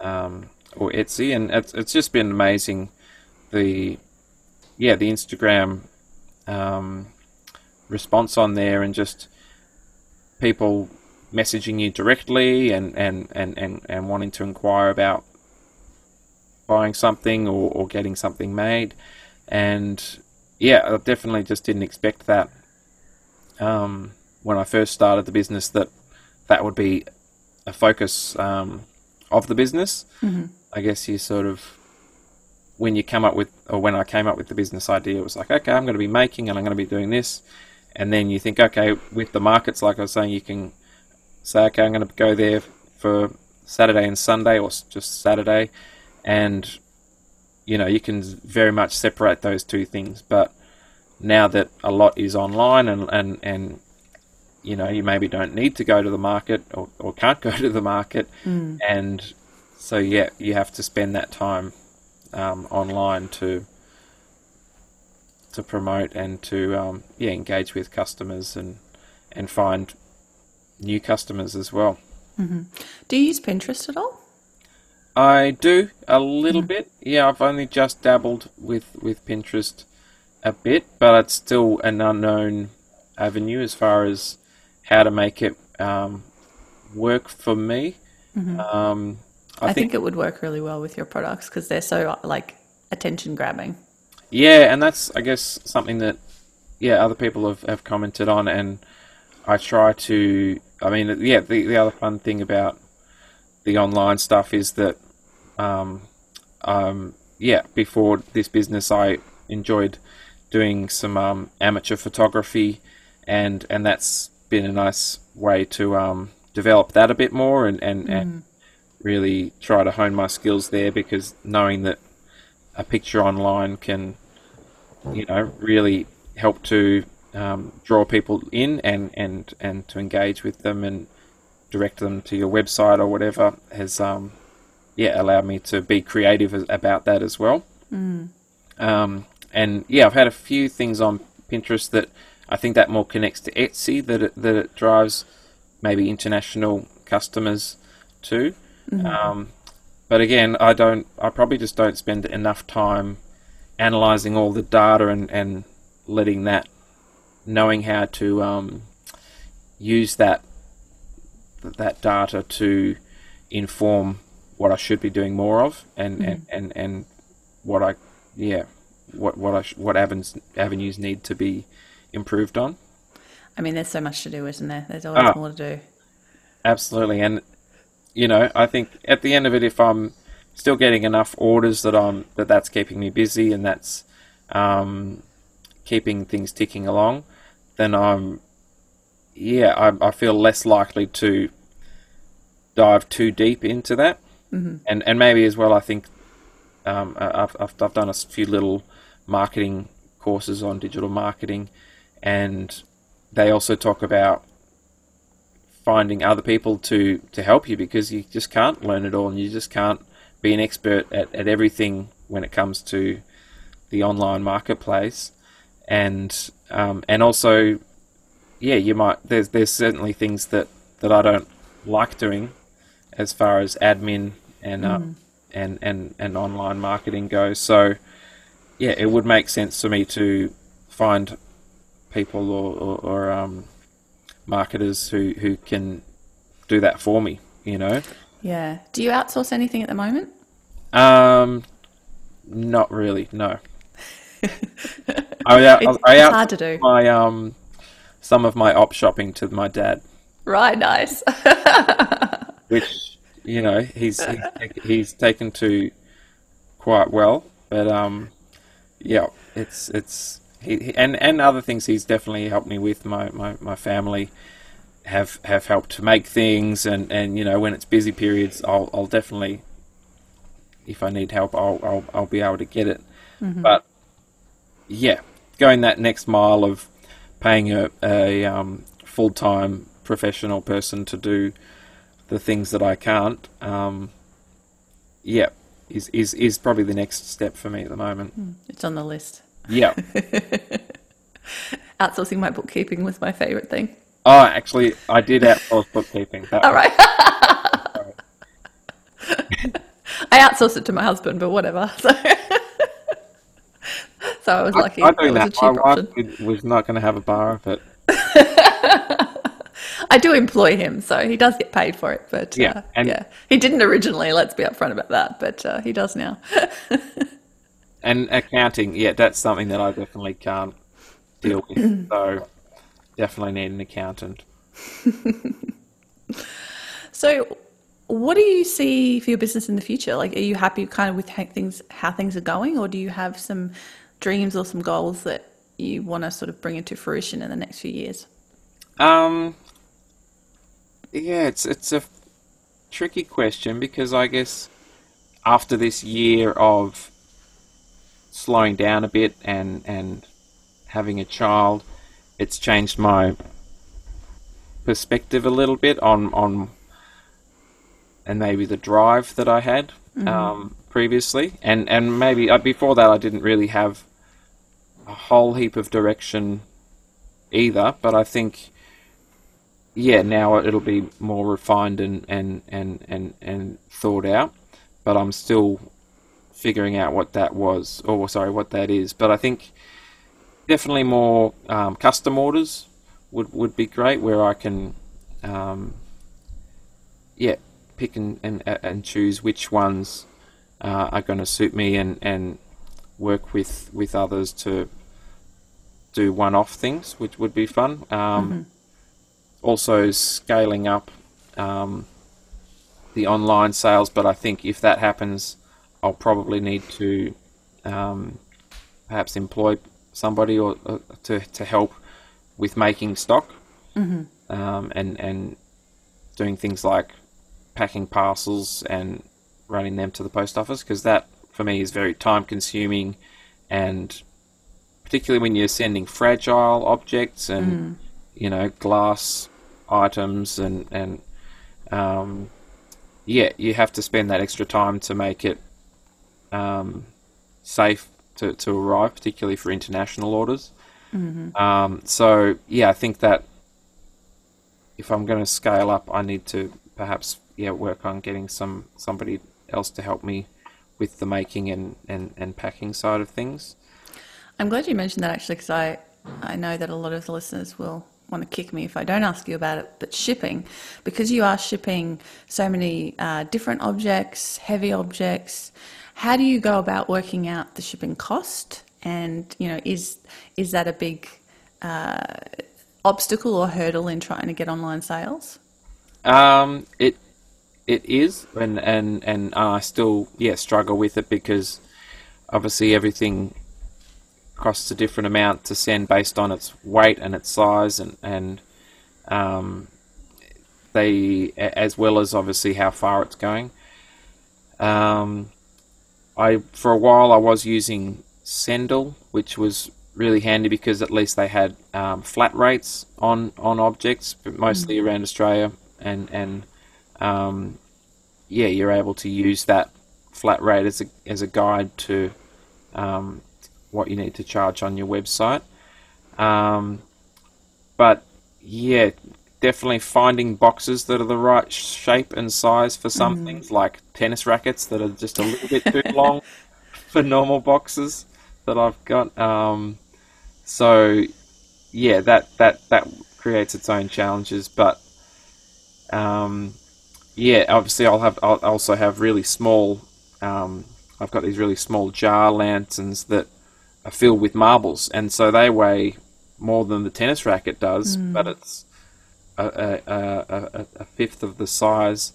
um, or Etsy, and it's it's just been amazing. The yeah, the Instagram um, response on there, and just people messaging you directly and, and, and, and, and wanting to inquire about buying something or, or getting something made. And yeah, I definitely just didn't expect that um, when I first started the business that that would be a focus um, of the business. I guess you sort of when you come up with or when I came up with the business idea, it was like, okay, I'm going to be making and I'm going to be doing this, and then you think, okay, with the markets, like I was saying, you can say, okay, I'm going to go there for Saturday and Sunday or just Saturday, and you know, you can very much separate those two things. But now that a lot is online and, and, and you know, you maybe don't need to go to the market or, or can't go to the market. Mm. And so, yeah, you have to spend that time um, online to to promote and to um, yeah engage with customers and and find new customers as well. hmm Do you use Pinterest at all? I do a little Mm. bit. Yeah, I've only just dabbled with with Pinterest a bit, but it's still an unknown avenue as far as how to make it um, work for me. Mhm. Um, I, I, think, think, it would work really well with your products because they're so like attention grabbing. yeah, and that's I guess something that yeah other people have, have commented on, and I try to. I mean, yeah, the the other fun thing about the online stuff is that um, um, yeah, before this business, I enjoyed doing some um, amateur photography, and and that's been a nice way to um, develop that a bit more and, and, and really try to hone my skills there because knowing that a picture online can, you know, really help to um, draw people in and, and, and to engage with them and direct them to your website or whatever has um, yeah allowed me to be creative about that as well. Um, and yeah, I've had a few things on Pinterest that I think that more connects to Etsy that it, that it drives maybe international customers too. Um, but again, I don't. I probably just don't spend enough time analyzing all the data and, and letting that, knowing how to um, use that that data to inform what I should be doing more of, and, and, and, and what I yeah what what I sh- what avenues avenues need to be improved on. I mean, there's so much to do, isn't there? There's always Ah. more to do. Absolutely, and you know, I think at the end of it, if I'm still getting enough orders that I'm that that's keeping me busy and that's um, keeping things ticking along, then I'm yeah, I, I feel less likely to dive too deep into that, mm-hmm. and and maybe as well, I think um, I've I've done a few little marketing courses on digital marketing, and they also talk about finding other people to, to help you because you just can't learn it all and you just can't be an expert at, at everything when it comes to the online marketplace. And um, and also yeah you might there's there's certainly things that, that I don't like doing as far as admin and uh, and, and and online marketing goes. So yeah it would make sense for me to find people or, or, or um, marketers who, who can do that for me, you know. Yeah. Do you outsource anything at the moment? Um, not really, no. I, I, It's, I it's hard to do. my um some of my op shopping to my dad, Right. Nice. which you know he's he's, he's taken to quite well, but um yeah, it's it's he, he- and and other things he's definitely helped me with. My, my, my family have have helped to make things and, and you know when it's busy periods I'll I'll definitely if I need help I'll I'll, I'll be able to get it. But yeah going that next mile of paying a, a um, full time professional person to do the things that I can't um, yeah is, is is probably the next step for me at the moment hmm. it's on the list. yeah Outsourcing my bookkeeping was my favorite thing. Oh, actually, I did outsource bookkeeping. All right. I outsourced it to my husband, but whatever. So, so I was lucky. I it do was a that. cheap My option. did- was not going to have a bar of it. I do employ him, so he does get paid for it. But Yeah, uh, and- yeah, he didn't originally. Let's be upfront about that, but uh, he does now. And accounting, yeah, that's something that I definitely can't deal with. so definitely need an accountant. So, what do you see for your business in the future? Like, are you happy kind of with how things how things are going, or do you have some dreams or some goals that you want to sort of bring into fruition in the next few years? Um, yeah, it's it's a tricky question because I guess after this year of slowing down a bit and and having a child, it's changed my perspective a little bit on on and maybe the drive that I had um, previously, and and maybe uh, before that I didn't really have a whole heap of direction either. But I think, yeah, now it'll be more refined and and and and, and thought out. But I'm still figuring out what that was, or sorry, what that is. But I think definitely more um, custom orders would would be great, where I can, um, yeah, pick and and, and choose which ones uh, are going to suit me, and and work with with others to do one-off things, which would be fun. Um, Also, scaling up um, the online sales, but I think if that happens, I'll probably need to um, perhaps employ somebody or uh, to to help with making stock um, and and doing things like packing parcels and running them to the post office because that for me is very time consuming and particularly when you're sending fragile objects and you know glass items and and um, yeah you have to spend that extra time to make it um, safe to, to arrive particularly for international orders. Um, so yeah I think that if I'm going to scale up I need to perhaps yeah work on getting some somebody else to help me with the making and, and, and packing side of things. I'm glad you mentioned that actually, because I, I know that a lot of the listeners will want to kick me if I don't ask you about it. But shipping, because you are shipping so many uh, different objects, heavy objects, how do you go about working out the shipping cost? And you know, is is that a big uh, obstacle or hurdle in trying to get online sales? Um, it it is, and and and I still yeah struggle with it because obviously everything costs a different amount to send based on its weight and its size, and and um, they as well as obviously how far it's going. Um, I for a while I was using Sendle, which was really handy because at least they had um, flat rates on on objects, but mostly around Australia, and and um, yeah, you're able to use that flat rate as a as a guide to um, what you need to charge on your website. Um, but yeah, definitely finding boxes that are the right shape and size for some things, like tennis rackets that are just a little bit too long for normal boxes that I've got. Um, so yeah, that that that creates its own challenges, but um, yeah, obviously I'll have I'll also have really small. Um, I've got these really small jar lanterns that are filled with marbles, and so they weigh more than the tennis racket does, but it's a, a, a, a, a fifth of the size,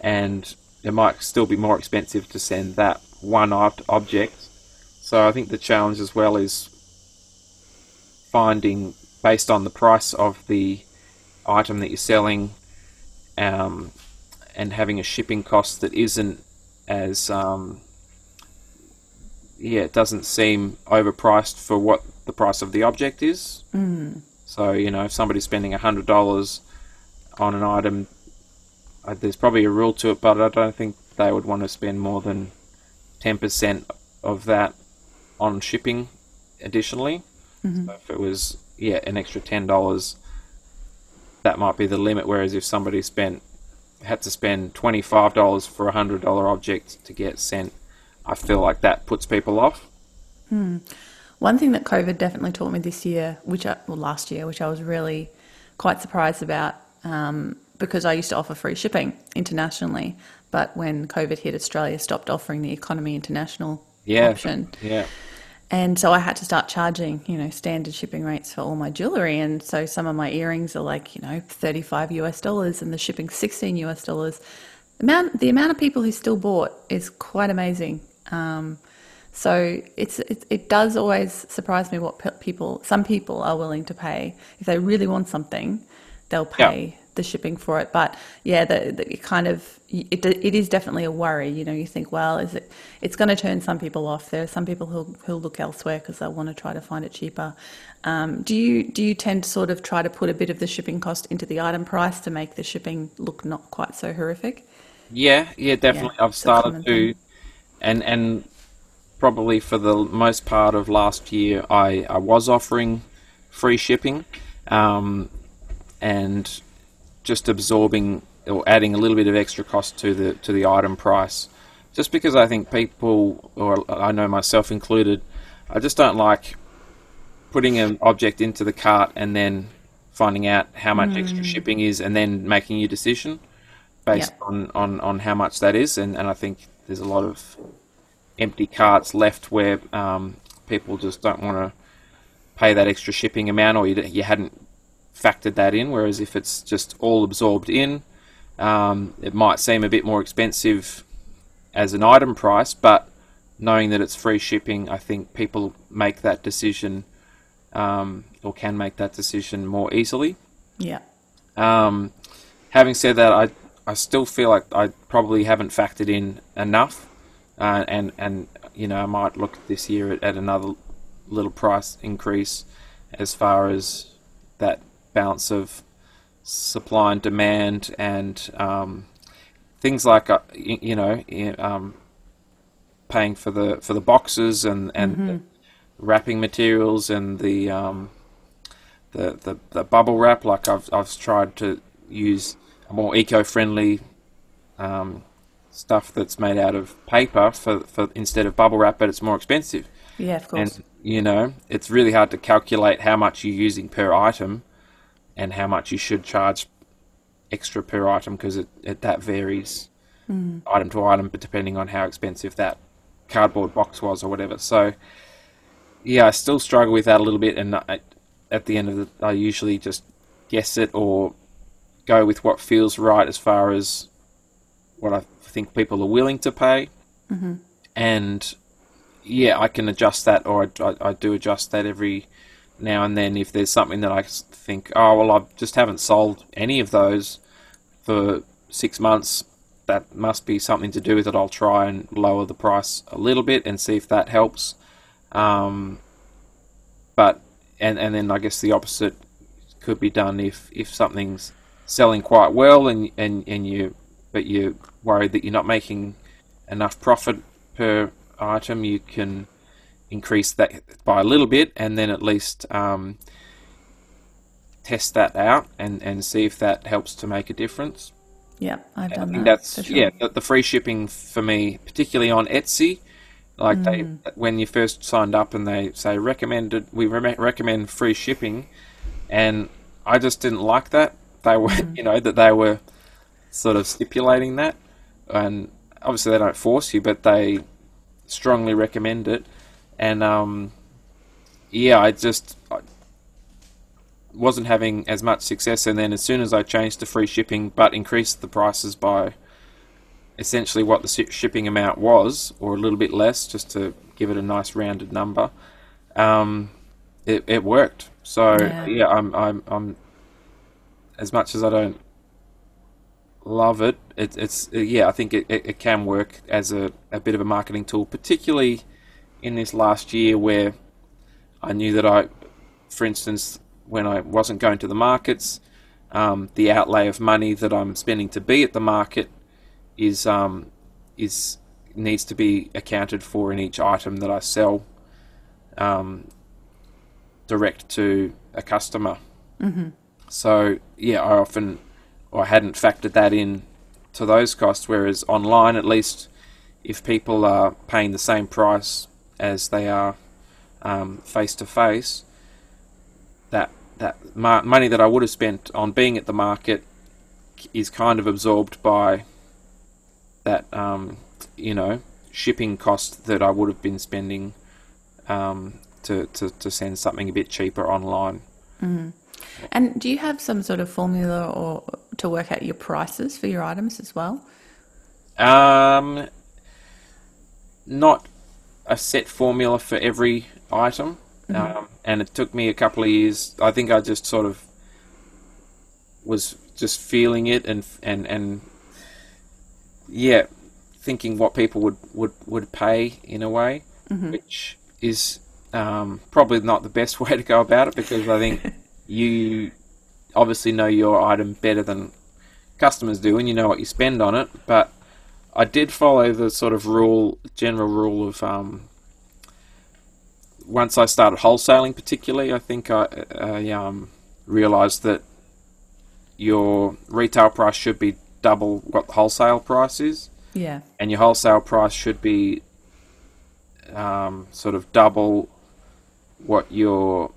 and it might still be more expensive to send that one ob- object. So I think the challenge as well is finding based on the price of the item that you're selling, um, and having a shipping cost that isn't as um, yeah, it doesn't seem overpriced for what the price of the object is. Mm. So you know, if somebody's spending hundred dollars on an item, uh, there's probably a rule to it, but I don't think they would want to spend more than ten percent of that on shipping additionally. So if it was yeah an extra ten dollars, that might be the limit. Whereas if somebody spent had to spend twenty five dollars for a hundred dollar object to get sent, I feel like that puts people off. One thing that COVID definitely taught me this year, which I, well last year, which I was really quite surprised about, um, because I used to offer free shipping internationally, but when COVID hit, Australia stopped offering the economy international Yeah, option, yeah, and so I had to start charging, you know, standard shipping rates for all my jewelry. And so some of my earrings are like, you know, thirty-five US dollars, and the shipping sixteen US dollars. The amount, the amount of people who still bought is quite amazing. Um, so it's it, it does always surprise me what pe- people some people are willing to pay if they really want something, they'll Yeah. pay the shipping for it. But yeah, the, the it kind of it, it is definitely a worry. You know, you think, well, is it? It's going to turn some people off. There are some people who who look elsewhere because they'll want to try to find it cheaper. Um, do you do you tend to sort of try to put a bit of the shipping cost into the item price to make the shipping look not quite so horrific? Yeah, yeah, definitely. Yeah, I've started to, thing. And and probably for the most part of last year, I I was offering free shipping, um, and just absorbing or adding a little bit of extra cost to the to the item price, just because I think people, or I know myself included, I just don't like putting an object into the cart and then finding out how much extra shipping is and then making your decision based Yeah. on, on, on how much that is. And, and I think there's a lot of empty carts left where um, people just don't want to pay that extra shipping amount or you, you hadn't factored that in whereas if it's just all absorbed in um, it might seem a bit more expensive as an item price but knowing that it's free shipping I think people make that decision um, or can make that decision more easily Yeah. um, having said that, I I still feel like I probably haven't factored in enough, uh, and and you know I might look this year at, at another little price increase as far as that balance of supply and demand and um, things like uh, you know um, paying for the for the boxes and and the wrapping materials and the um, the, the, the bubble wrap. Like I've I've tried to use more eco-friendly um, stuff that's made out of paper for, for instead of bubble wrap, but it's more expensive. Yeah, of course. And you know, it's really hard to calculate how much you're using per item and how much you should charge extra per item because it, it that varies item to item, but depending on how expensive that cardboard box was or whatever. So yeah, I still struggle with that a little bit, and I, at the end of the, I usually just guess it or go with what feels right as far as what I think people are willing to pay, and yeah, I can adjust that, or I, I, I do adjust that every now and then if there's something that I think, oh well, I just haven't sold any of those for six months. That must be something to do with it. I'll try and lower the price a little bit and see if that helps. Um, but and and then I guess the opposite could be done if if something's selling quite well and and and you but you're worried that you're not making enough profit per item, you can increase that by a little bit and then at least um, test that out and, and see if that helps to make a difference. yeah, I've I done think that. that's sure. yeah the, the free shipping for me, particularly on Etsy. Like Mm. they when you first signed up and they say recommended we re- recommend free shipping, and I just didn't like that. They were Mm. you know that they were sort of stipulating that, and obviously they don't force you, but they strongly recommend it. And um, yeah, I just I wasn't having as much success. And then as soon as I changed to free shipping, but increased the prices by essentially what the shipping amount was, or a little bit less, just to give it a nice rounded number, um, it, it worked. So Yeah. yeah, I'm I'm I'm as much as I don't love it, it it's yeah, I think it, it, it can work as a, a bit of a marketing tool, particularly in this last year where I knew that I, for instance, when I wasn't going to the markets, um, the outlay of money that I'm spending to be at the market is um, is needs to be accounted for in each item that I sell um, direct to a customer. Mm-hmm. So yeah, I often or hadn't factored that in to those costs. Whereas online, at least, if people are paying the same price as they are face to face, that that mar- money that I would have spent on being at the market is kind of absorbed by that um, you know shipping cost that I would have been spending um, to, to to send something a bit cheaper online. And do you have some sort of formula or to work out your prices for your items as well? Um, not a set formula for every item, um, and it took me a couple of years. I think I just sort of was just feeling it and and and yeah, thinking what people would would would pay in a way, Mm-hmm. which is um, probably not the best way to go about it because I think you obviously know your item better than customers do, and you know what you spend on it. But I did follow the sort of rule, general rule of um, once I started wholesaling, particularly, I think I, I um, realised that your retail price should be double what the wholesale price is, Yeah. and your wholesale price should be um, sort of double what your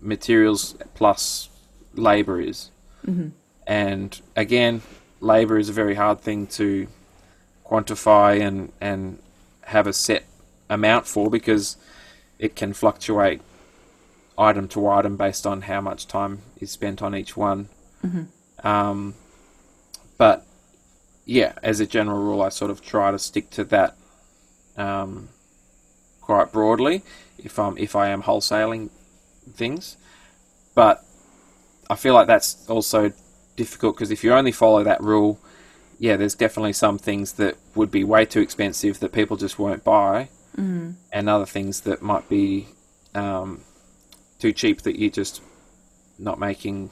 materials plus labor is. Mm-hmm. And again, labor is a very hard thing to quantify and, and have a set amount for because it can fluctuate item to item based on how much time is spent on each one. Mm-hmm. Um, but yeah, as a general rule, I sort of try to stick to that um, quite broadly if I'm if I am wholesaling things. But I feel like that's also difficult because if you only follow that rule, yeah, there's definitely some things that would be way too expensive that people just won't buy, Mm-hmm. and other things that might be um, too cheap that you're just not making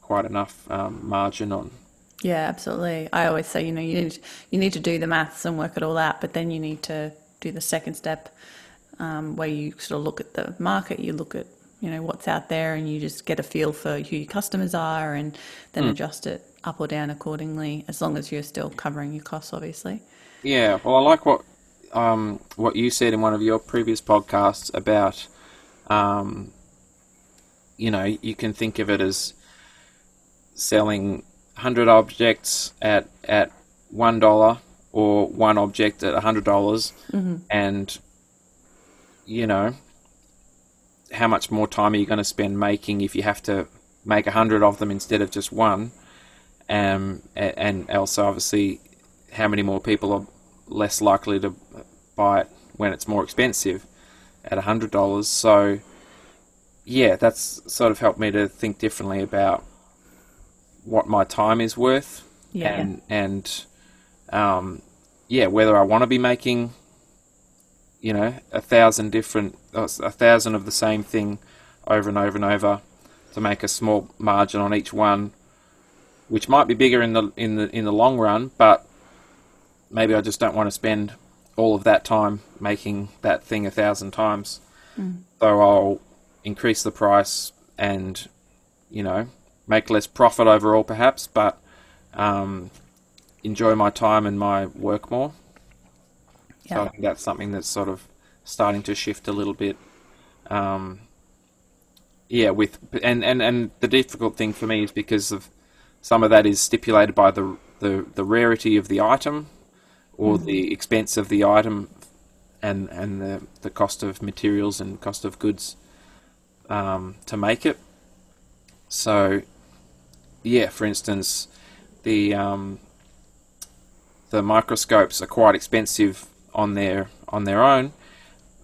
quite enough um, margin on. Yeah, absolutely. I always say, you know, you need you need to do the maths and work it all out, but then you need to do the second step, um, where you sort of look at the market, you look at you know what's out there, and you just get a feel for who your customers are, and then adjust it up or down accordingly, as long as you're still covering your costs, obviously. Yeah, well, I like what um, what you said in one of your previous podcasts about, um, you know, you can think of it as selling hundred objects at at one dollar or one object at a hundred dollars, and you know, how much more time are you going to spend making if you have to make a hundred of them instead of just one? Um, and also obviously how many more people are less likely to buy it when it's more expensive at hundred dollars. So yeah, that's sort of helped me to think differently about what my time is worth Yeah. and and um, yeah, whether I want to be making you know a thousand different uh, a thousand of the same thing over and over and over to make a small margin on each one, which might be bigger in the in the in the long run, but maybe I just don't want to spend all of that time making that thing a thousand times. So I'll increase the price and you know make less profit overall, perhaps, but um, enjoy my time and my work more. So I Yeah. think that's something that's sort of starting to shift a little bit. Um, yeah, with and, and, and the difficult thing for me is because of some of that is stipulated by the the, the rarity of the item or the expense of the item and and the, the cost of materials and cost of goods um, to make it. So yeah, for instance, the um, the microscopes are quite expensive on their on their own.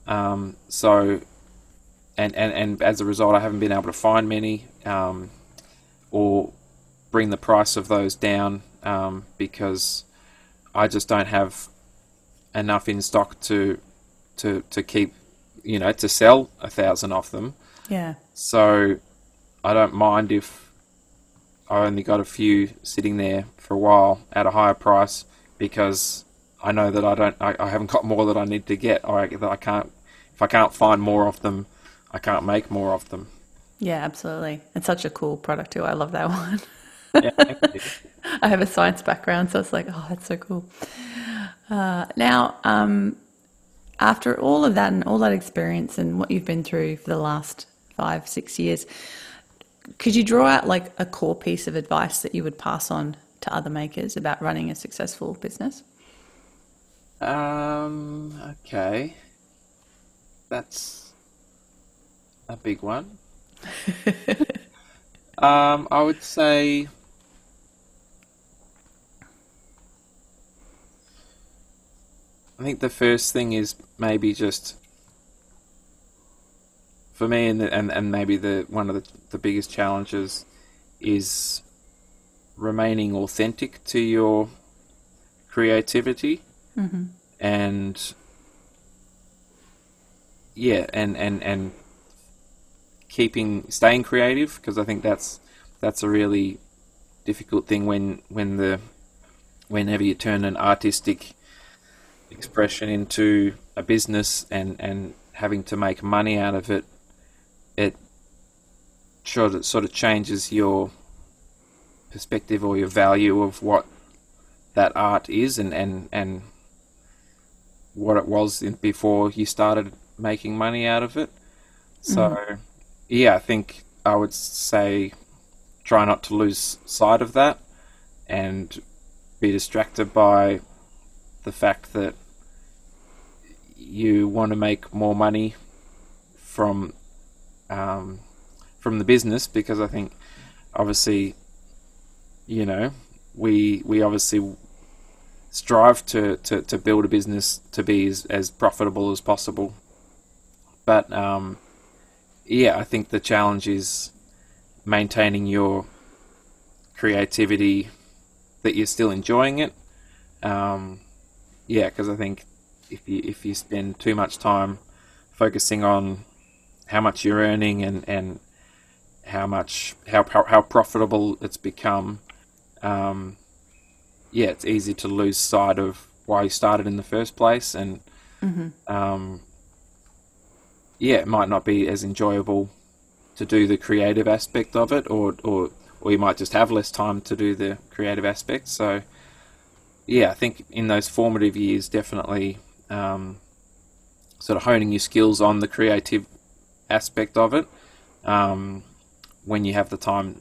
Um, so, and, and and as a result, I haven't been able to find many um, or bring the price of those down um, because I just don't have enough in stock to to to keep you know to sell a thousand of them. Yeah. So I don't mind if I only got a few sitting there for a while at a higher price because I know that I don't I, I haven't got more that I need to get or I, that I can't if I can't find more of them I can't make more of them. Yeah, absolutely. It's such a cool product too. I love that one. Yeah. I have a science background, so it's like, oh, that's so cool. Uh, now, um, after all of that and all that experience and what you've been through for the last five, six years, could you draw out like a core piece of advice that you would pass on to other makers about running a successful business? Um okay. That's a big one. um I would say I think the first thing is maybe just for me and the, and and maybe the one of the the biggest challenges is remaining authentic to your creativity Mm-hmm. and yeah and and and keeping staying creative because I think that's that's a really difficult thing when when the whenever you turn an artistic expression into a business and and having to make money out of it it sort of sort of changes your perspective or your value of what that art is and and and what it was in, before you started making money out of it. So, yeah, I think I would say try not to lose sight of that and be distracted by the fact that you want to make more money from um, from the business because I think obviously you know we we obviously strive to, to, to build a business to be as, as profitable as possible. But um, yeah, I think the challenge is maintaining your creativity that you're still enjoying it. Um, yeah, because I think if you if you spend too much time focusing on how much you're earning and, and how much how how, profitable it's become, um, yeah, it's easy to lose sight of why you started in the first place, and um, yeah, it might not be as enjoyable to do the creative aspect of it, or or or you might just have less time to do the creative aspect. So, yeah, I think in those formative years, definitely um, sort of honing your skills on the creative aspect of it um, when you have the time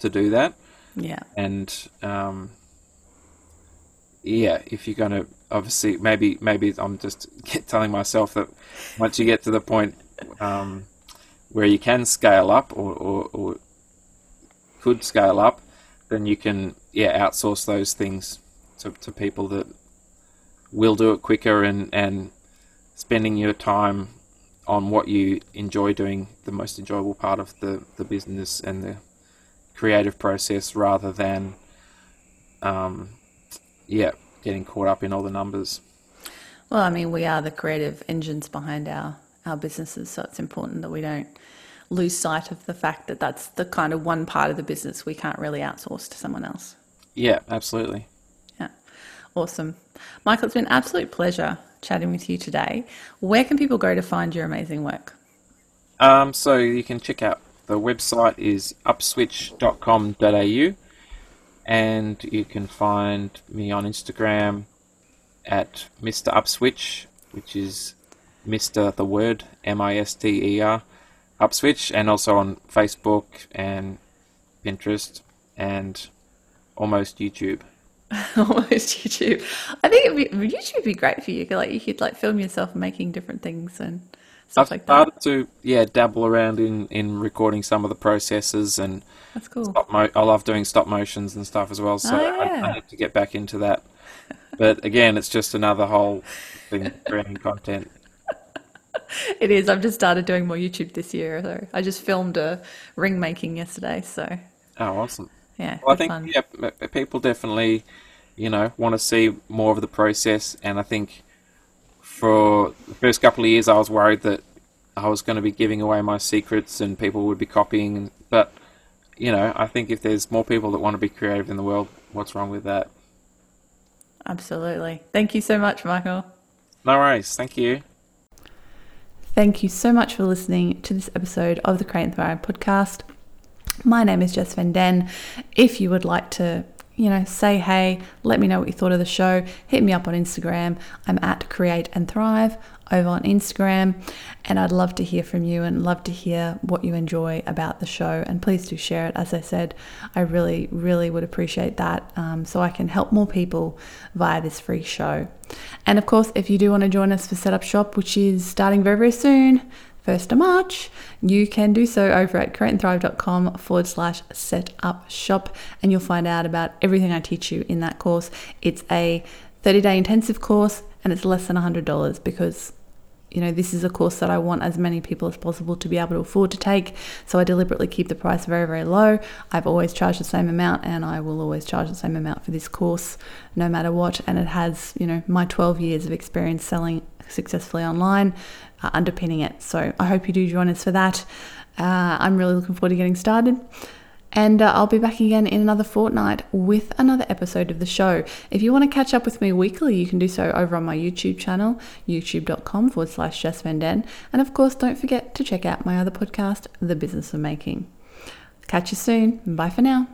to do that Yeah. and um, yeah, if you're going to obviously maybe maybe I'm just telling myself that once you get to the point um, where you can scale up or, or, or could scale up, then you can yeah outsource those things to, to people that will do it quicker and and spending your time on what you enjoy doing the most enjoyable part of the, the business and the creative process rather than um, yeah getting caught up in all the numbers Well, I mean, we are the creative engines behind our, our businesses, so it's important that we don't lose sight of the fact that that's the kind of one part of the business we can't really outsource to someone else. yeah absolutely Yeah. Awesome. Michael, it's been an absolute pleasure chatting with you today. Where can people go to find your amazing work? um, so you can check out the website is upswitch.com.au and you can find me on Instagram at Mr. Upswitch which is Mr. the word M I S T E R Upswitch and also on Facebook and Pinterest and almost YouTube. Almost YouTube. I think be, YouTube would be great for you. Like you could like film yourself making different things and stuff I've like that. started to yeah dabble around in, in recording some of the processes and That's cool. stop mo- I love doing stop motions and stuff as well. So Oh, I, yeah. I need to get back into that. But again, it's just another whole thing creating content. It is. I've just started doing more YouTube this year. So I just filmed a ring making yesterday. So Oh, awesome! yeah, Well, I think fun. yeah, people definitely you know want to see more of the process, and I think for the first couple of years, I was worried that I was going to be giving away my secrets and people would be copying. But you know, I think if there's more people that want to be creative in the world, what's wrong with that? Absolutely. Thank you so much, Michael. No worries. Thank you. Thank you so much for listening to this episode of the Create and Thrive podcast. My name is Jess Van Den. If you would like to, you know, say hey, let me know what you thought of the show, hit me up on Instagram. I'm at Create and Thrive over on Instagram. And I'd love to hear from you and love to hear what you enjoy about the show. And please do share it. As I said, I really, really would appreciate that um, so I can help more people via this free show. And of course, if you do want to join us for Setup Shop, which is starting very, very soon, 1st of March, you can do so over at createandthrive.com forward slash setup shop and you'll find out about everything I teach you in that course. It's a 30 day intensive course and it's less than $100 because you know, this is a course that I want as many people as possible to be able to afford to take. So I deliberately keep the price very, very low. I've always charged the same amount and I will always charge the same amount for this course no matter what. And it has, you know, my 12 years of experience selling successfully online uh, underpinning it. So I hope you do join us for that. Uh, I'm really looking forward to getting started. And uh, I'll be back again in another fortnight with another episode of the show. If you want to catch up with me weekly, you can do so over on my YouTube channel, youtube.com forward slash Jess Van Den. And of course, don't forget to check out my other podcast, The Business of Making. Catch you soon. Bye for now.